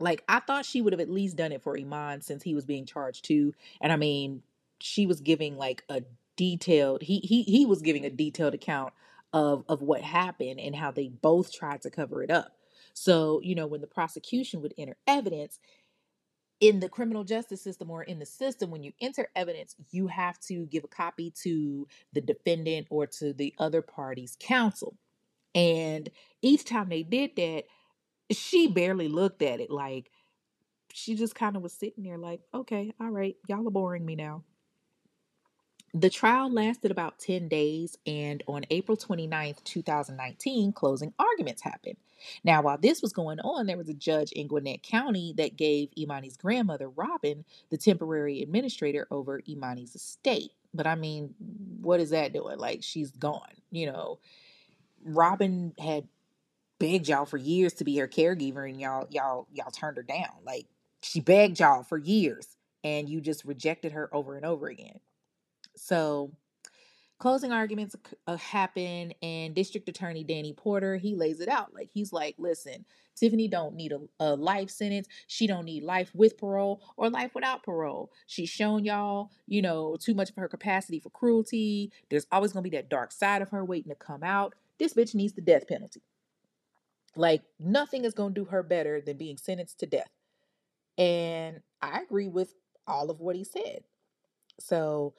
Like, I thought she would have at least done it for Eman since he was being charged too. And I mean, she was giving like a detailed he he he was giving a detailed account of of what happened and how they both tried to cover it up. So, you know, when the prosecution would enter evidence, in the criminal justice system or in the system, when you enter evidence, you have to give a copy to the defendant or to the other party's counsel. And each time they did that, she barely looked at it. Like she just kind of was sitting there, like, okay, all right, y'all are boring me now. The trial lasted about 10 days, and on April 29th, 2019, closing arguments happened. Now, while this was going on, there was a judge in Gwinnett County that gave Emani's grandmother, Robin, the temporary administrator over Emani's estate. But I mean, what is that doing? Like, she's gone. You know, Robin had begged y'all for years to be her caregiver, and y'all, y'all, y'all turned her down. Like, she begged y'all for years, and you just rejected her over and over again. So, closing arguments uh, happen, and District Attorney Danny Porter he lays it out like he's like, listen, Tiffany don't need a, a life sentence. She don't need life with parole or life without parole. She's shown y'all, you know, too much of her capacity for cruelty. There's always gonna be that dark side of her waiting to come out. This bitch needs the death penalty. Like nothing is gonna do her better than being sentenced to death. And I agree with all of what he said. So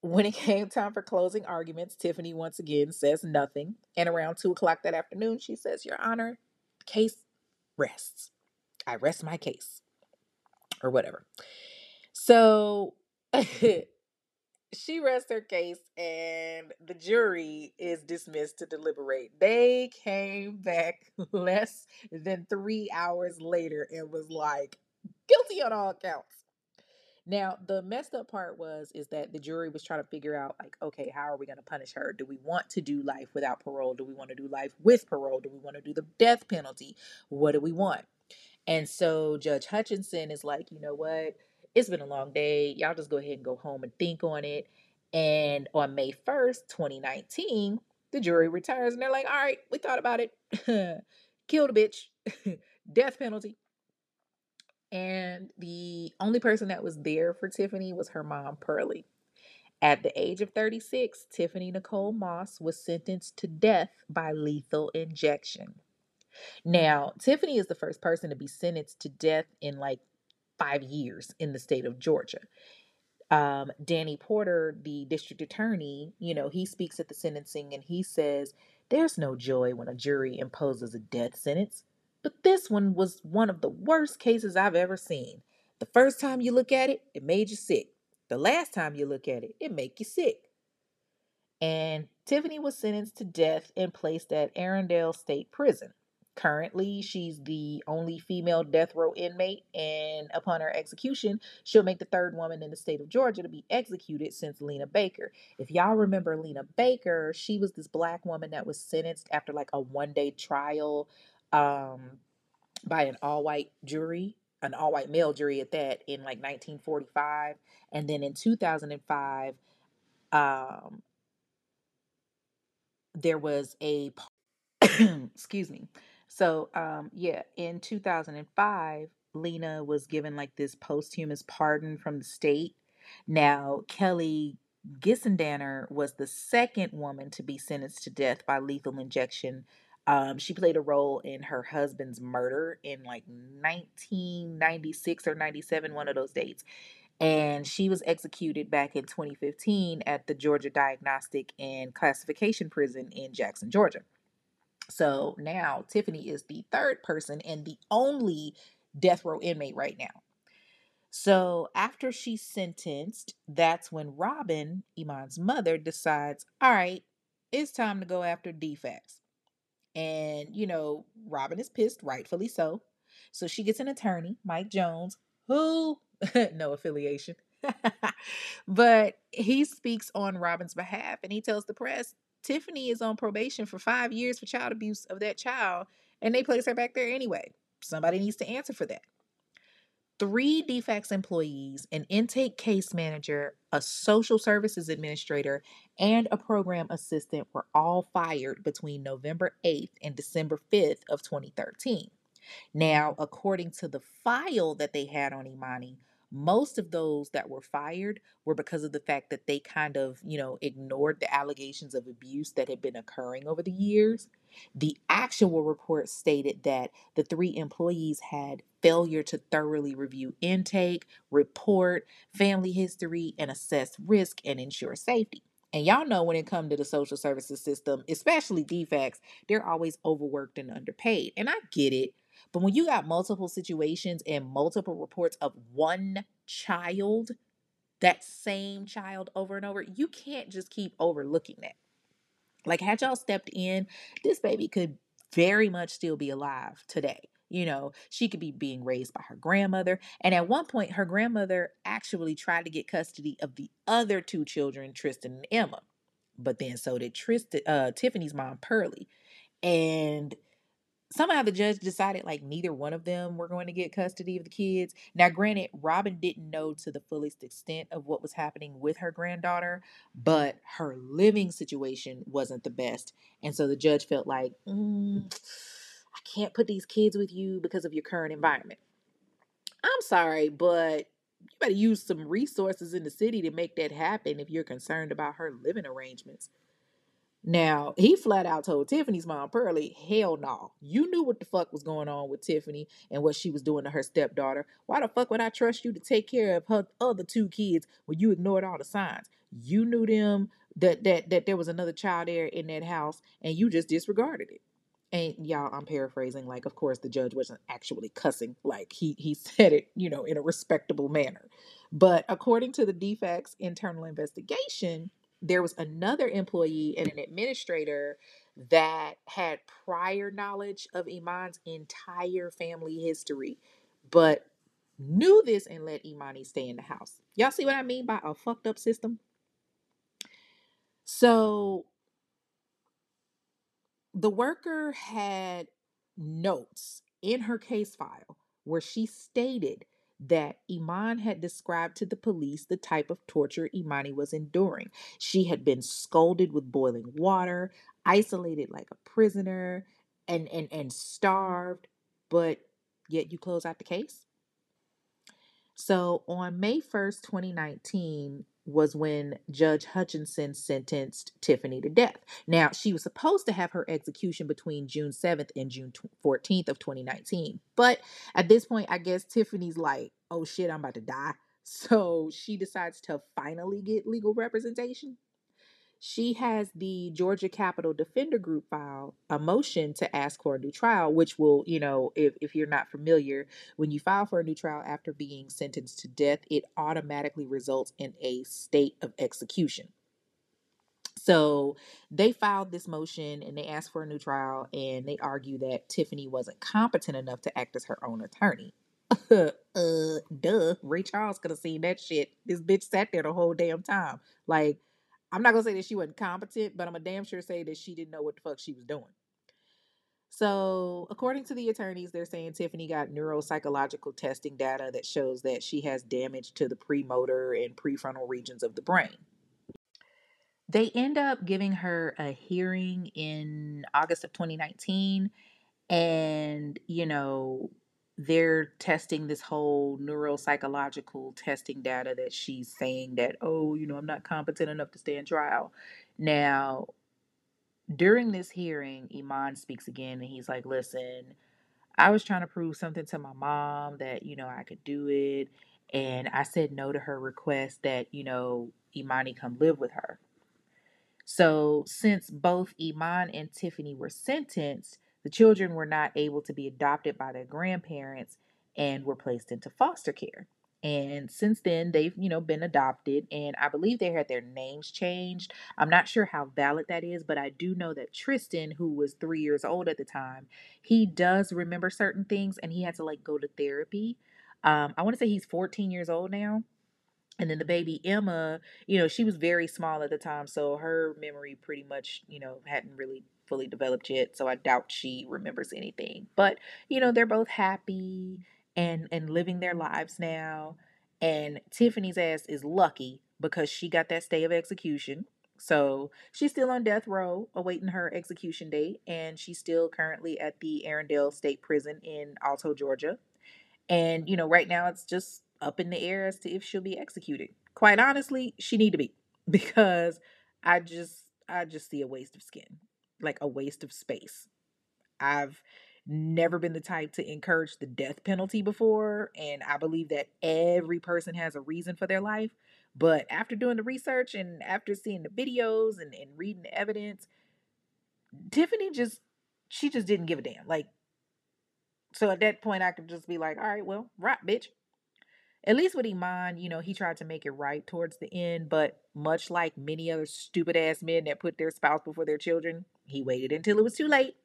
when it came time for closing arguments, Tiffany once again says nothing. And around two o'clock that afternoon, she says, Your Honor, case rests. I rest my case. Or whatever. So she rests her case, and the jury is dismissed to deliberate. They came back less than three hours later and was like, guilty on all counts. Now, the messed up part was is that the jury was trying to figure out like, okay, how are we going to punish her? Do we want to do life without parole? Do we want to do life with parole? Do we want to do the death penalty? What do we want? And so Judge Hutchinson is like, you know what? It's been a long day. Y'all just go ahead and go home and think on it. And on May 1st, 2019, the jury returns and they're like, all right, we thought about it. Kill the bitch. death penalty. And the only person that was there for Tiffany was her mom, Pearlie. At the age of 36, Tiffany Nicole Moss was sentenced to death by lethal injection. Now, Tiffany is the first person to be sentenced to death in like five years in the state of Georgia. Um, Danny Porter, the district attorney, you know, he speaks at the sentencing and he says, There's no joy when a jury imposes a death sentence. But this one was one of the worst cases I've ever seen. The first time you look at it, it made you sick. The last time you look at it, it make you sick. And Tiffany was sentenced to death and placed at Arrendale State Prison. Currently, she's the only female death row inmate, and upon her execution, she'll make the third woman in the state of Georgia to be executed since Lena Baker. If y'all remember Lena Baker, she was this black woman that was sentenced after like a one day trial um, by an all white jury, an all white male jury at that, in like 1945. And then in 2005, um, there was a, excuse me. So, um, yeah, in 2005, Lena was given like this posthumous pardon from the state. Now, Kelly Gissendaner was the second woman to be sentenced to death by lethal injection um, she played a role in her husband's murder in like 1996 or 97, one of those dates. And she was executed back in 2015 at the Georgia Diagnostic and Classification Prison in Jackson, Georgia. So now Tiffany is the third person and the only death row inmate right now. So after she's sentenced, that's when Robin, Eman's mother, decides, all right, it's time to go after DFCS. And, you know, Robin is pissed, rightfully so. So she gets an attorney, Mike Jones, who, no affiliation, but he speaks on Robin's behalf and he tells the press Tiffany is on probation for five years for child abuse of that child, and they place her back there anyway. Somebody needs to answer for that. Three DFCS employees, an intake case manager, a social services administrator, and a program assistant were all fired between November 8th and December 5th of 2013. Now, according to the file that they had on Imani, most of those that were fired were because of the fact that they kind of, you know, ignored the allegations of abuse that had been occurring over the years. The actual report stated that the three employees had failure to thoroughly review intake, report, family history, and assess risk and ensure safety. And y'all know when it comes to the social services system, especially DFCS, they're always overworked and underpaid. And I get it. But when you got multiple situations and multiple reports of one child, that same child over and over, you can't just keep overlooking that. Like, had y'all stepped in, this baby could very much still be alive today. You know, she could be being raised by her grandmother. And at one point, her grandmother actually tried to get custody of the other two children, Tristan and Emma. But then so did Tristan, uh, Tiffany's mom, Pearlie. And somehow the judge decided like neither one of them were going to get custody of the kids. Now, granted, Robin didn't know to the fullest extent of what was happening with her granddaughter, but her living situation wasn't the best. And so the judge felt like, mm, I can't put these kids with you because of your current environment. I'm sorry, but you better use some resources in the city to make that happen if you're concerned about her living arrangements. Now, he flat out told Tiffany's mom, Pearlie, hell no. You knew what the fuck was going on with Tiffany and what she was doing to her stepdaughter. Why the fuck would I trust you to take care of her other two kids when you ignored all the signs? You knew them that that that there was another child there in that house and you just disregarded it. And y'all, I'm paraphrasing, like of course the judge wasn't actually cussing, like he he said it, you know, in a respectable manner. But according to the DFCS internal investigation, there was another employee and an administrator that had prior knowledge of Eman's entire family history, but knew this and let Emani stay in the house. Y'all see what I mean by a fucked up system? So the worker had notes in her case file where she stated that Eman had described to the police the type of torture Emani was enduring. She had been scalded with boiling water, isolated like a prisoner, and and and starved, but yet you close out the case. So on May 1st, 2019, was when Judge Hutchinson sentenced Tiffany to death. Now, she was supposed to have her execution between June 7th and June 14th of 2019. But at this point, I guess Tiffany's like, "Oh shit, I'm about to die." So, she decides to finally get legal representation she has the Georgia Capital Defender Group file a motion to ask for a new trial, which will, you know, if, if you're not familiar, when you file for a new trial after being sentenced to death, it automatically results in a state of execution. So they filed this motion and they asked for a new trial and they argue that Tiffany wasn't competent enough to act as her own attorney. uh, duh. Ray Charles could have seen that shit. This bitch sat there the whole damn time. Like, I'm not gonna say that she wasn't competent, but I'm a damn sure say that she didn't know what the fuck she was doing. So, according to the attorneys, they're saying Tiffany got neuropsychological testing data that shows that she has damage to the premotor and prefrontal regions of the brain. They end up giving her a hearing in August of 2019. And, you know, they're testing this whole neuropsychological testing data that she's saying that, oh, you know, I'm not competent enough to stand trial. Now, during this hearing, Eman speaks again and he's like, listen, I was trying to prove something to my mom that, you know, I could do it. And I said no to her request that, you know, Emani come live with her. So, since both Eman and Tiffany were sentenced, the children were not able to be adopted by their grandparents and were placed into foster care. And since then, they've, you know, been adopted. And I believe they had their names changed. I'm not sure how valid that is, but I do know that Tristan, who was three years old at the time, he does remember certain things and he had to like go to therapy. Um, I want to say he's 14 years old now. And then the baby Emma, you know, she was very small at the time, so her memory pretty much, you know, hadn't really fully developed yet. So I doubt she remembers anything. But, you know, they're both happy and and living their lives now. And Tiffany's ass is lucky because she got that stay of execution. So she's still on death row awaiting her execution date, and she's still currently at the Arrendale State Prison in Alto, Georgia. And you know, right now it's just up in the air as to if she'll be executed. Quite honestly, she need to be because I just I just see a waste of skin, like a waste of space. I've never been the type to encourage the death penalty before, and I believe that every person has a reason for their life. But after doing the research and after seeing the videos and, and reading the evidence, Tiffany just she just didn't give a damn. Like so at that point I could just be like, all right, well, right, bitch. At least with Eman, you know, he tried to make it right towards the end, but much like many other stupid ass men that put their spouse before their children, he waited until it was too late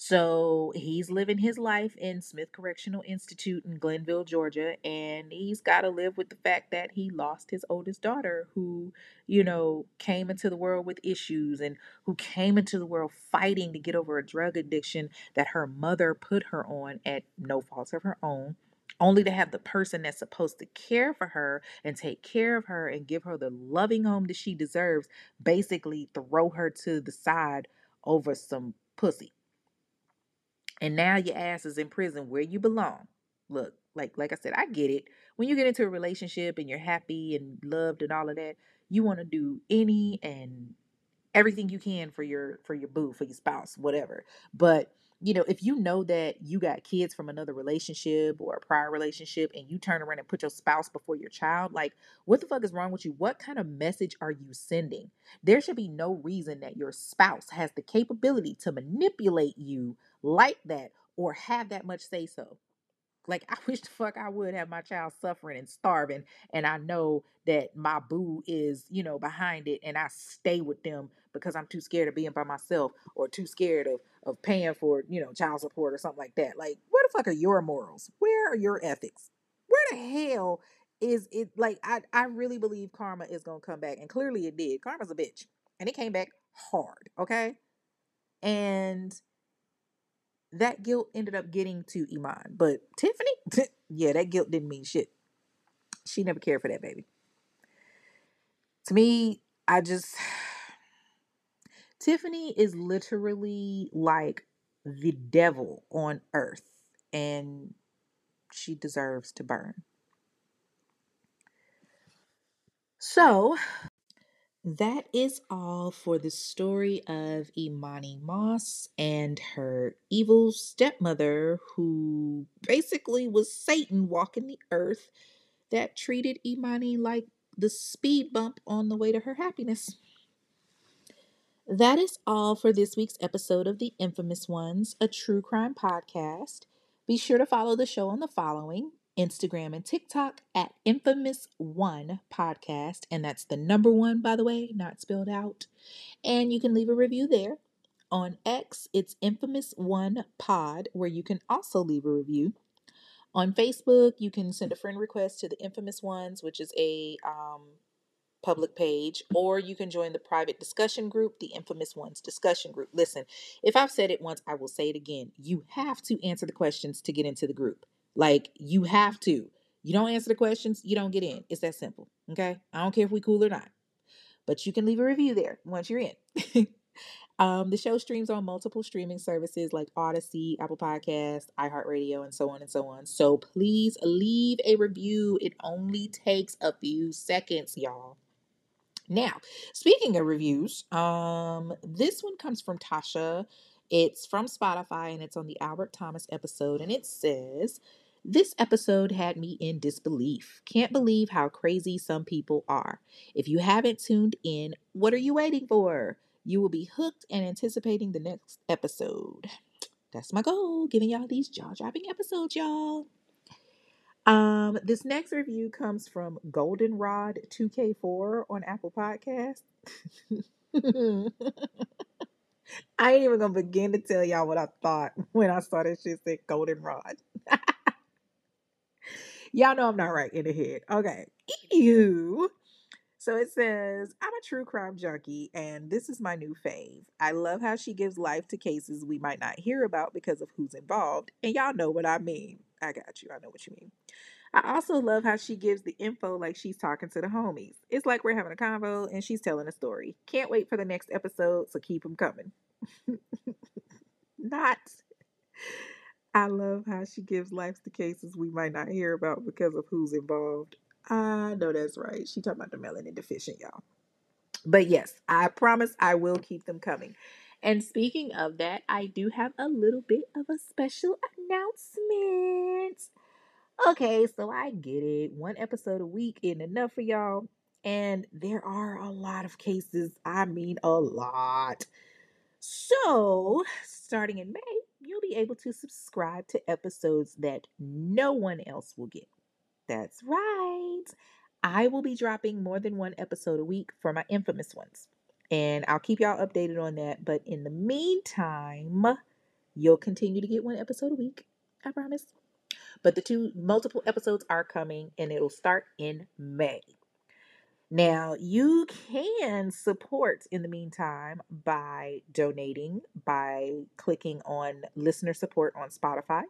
so he's living his life in Smith Correctional Institute in Glennville, Georgia, and he's got to live with the fact that he lost his oldest daughter, who, you know, came into the world with issues and who came into the world fighting to get over a drug addiction that her mother put her on at no fault of her own. Only to have the person that's supposed to care for her and take care of her and give her the loving home that she deserves basically throw her to the side over some pussy and now your ass is in prison where you belong. Look, like like I said, I get it. When you get into a relationship and you're happy and loved and all of that, you want to do any and everything you can for your for your boo, for your spouse, whatever. But you know, if you know that you got kids from another relationship or a prior relationship and you turn around and put your spouse before your child, like what the fuck is wrong with you? What kind of message are you sending? There should be no reason that your spouse has the capability to manipulate you like that or have that much say so. Like I wish the fuck I would have my child suffering and starving, and I know that my boo is, you know, behind it, and I stay with them because I'm too scared of being by myself or too scared of of paying for, you know, child support or something like that. Like, where the fuck are your morals? Where are your ethics? Where the hell is it? Like, I I really believe karma is gonna come back, and clearly it did. Karma's a bitch, and it came back hard. Okay, and that guilt ended up getting to Eman. But Tiffany, yeah, that guilt didn't mean shit. She never cared for that baby. To me, I just Tiffany is literally like the devil on earth and she deserves to burn. So, that is all for the story of Emani Moss and her evil stepmother, who basically was Satan walking the earth that treated Emani like the speed bump on the way to her happiness. That is all for this week's episode of The Infamous Ones, a true crime podcast. Be sure to follow the show on the following Instagram and TikTok at Infamous One Podcast. And that's the number one, by the way, not spelled out. And you can leave a review there. On X, it's Infamous One Pod, where you can also leave a review. On Facebook, you can send a friend request to the Infamous Ones, which is a um, public page, or you can join the private discussion group, the Infamous Ones discussion group. Listen, if I've said it once, I will say it again. You have to answer the questions to get into the group. Like you have to. You don't answer the questions, you don't get in. It's that simple. Okay. I don't care if we cool or not. But you can leave a review there once you're in. um, the show streams on multiple streaming services like Audacy, Apple Podcasts, iHeartRadio, and so on and so on. So please leave a review. It only takes a few seconds, y'all. Now, speaking of reviews, um, this one comes from Tasha. It's from Spotify and it's on the Albert Thomas episode, and it says, this episode had me in disbelief. Can't believe how crazy some people are. If you haven't tuned in, what are you waiting for? You will be hooked and anticipating the next episode. That's my goal, giving y'all these jaw dropping episodes, y'all. Um, this next review comes from Goldenrod 2K4 on Apple Podcast. I ain't even gonna begin to tell y'all what I thought when I saw this shit said Goldenrod. Y'all know I'm not right in the head. Okay. Ew. So it says, I'm a true crime junkie, and this is my new fave. I love how she gives life to cases we might not hear about because of who's involved, and y'all know what I mean. I got you. I know what you mean. I also love how she gives the info like she's talking to the homies. It's like we're having a convo and she's telling a story. Can't wait for the next episode, so keep them coming. Not. I love how she gives life to cases we might not hear about because of who's involved. I know that's right. She talking about the melanin deficient, y'all. But yes, I promise I will keep them coming. And speaking of that, I do have a little bit of a special announcement. Okay, so I get it. One episode a week isn't enough for y'all. And there are a lot of cases. I mean, a lot. So, starting in May, you'll be able to subscribe to episodes that no one else will get. That's right. I will be dropping more than one episode a week for my infamous ones. And I'll keep y'all updated on that. But in the meantime, you'll continue to get one episode a week. I promise. But the two multiple episodes are coming and it'll start in May. Now, you can support in the meantime by donating, by clicking on listener support on Spotify.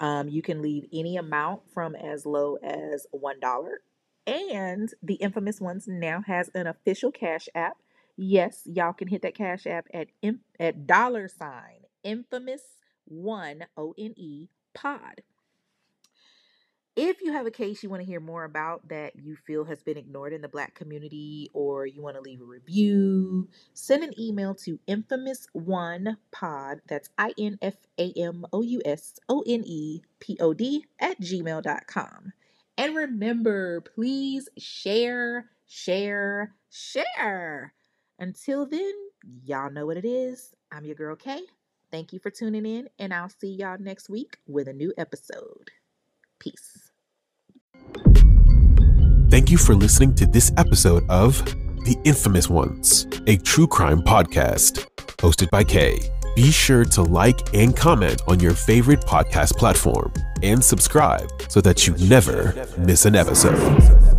Um, you can leave any amount from as low as $1. And the infamous ones now has an official cash app. Yes, y'all can hit that cash app at at dollar sign infamous one O N E pod. If you have a case you want to hear more about that you feel has been ignored in the Black community, or you want to leave a review, send an email to infamous one pod. That's I N F A M O U S O N E P O D at gmail.com. And remember, please share, share, share. Until then, y'all know what it is. I'm your girl Kaye. Thank you for tuning in, and I'll see y'all next week with a new episode. Peace. Thank you for listening to this episode of The Infamous Ones, a true crime podcast hosted by Kaye. Be sure to like and comment on your favorite podcast platform and subscribe so that you never miss an episode.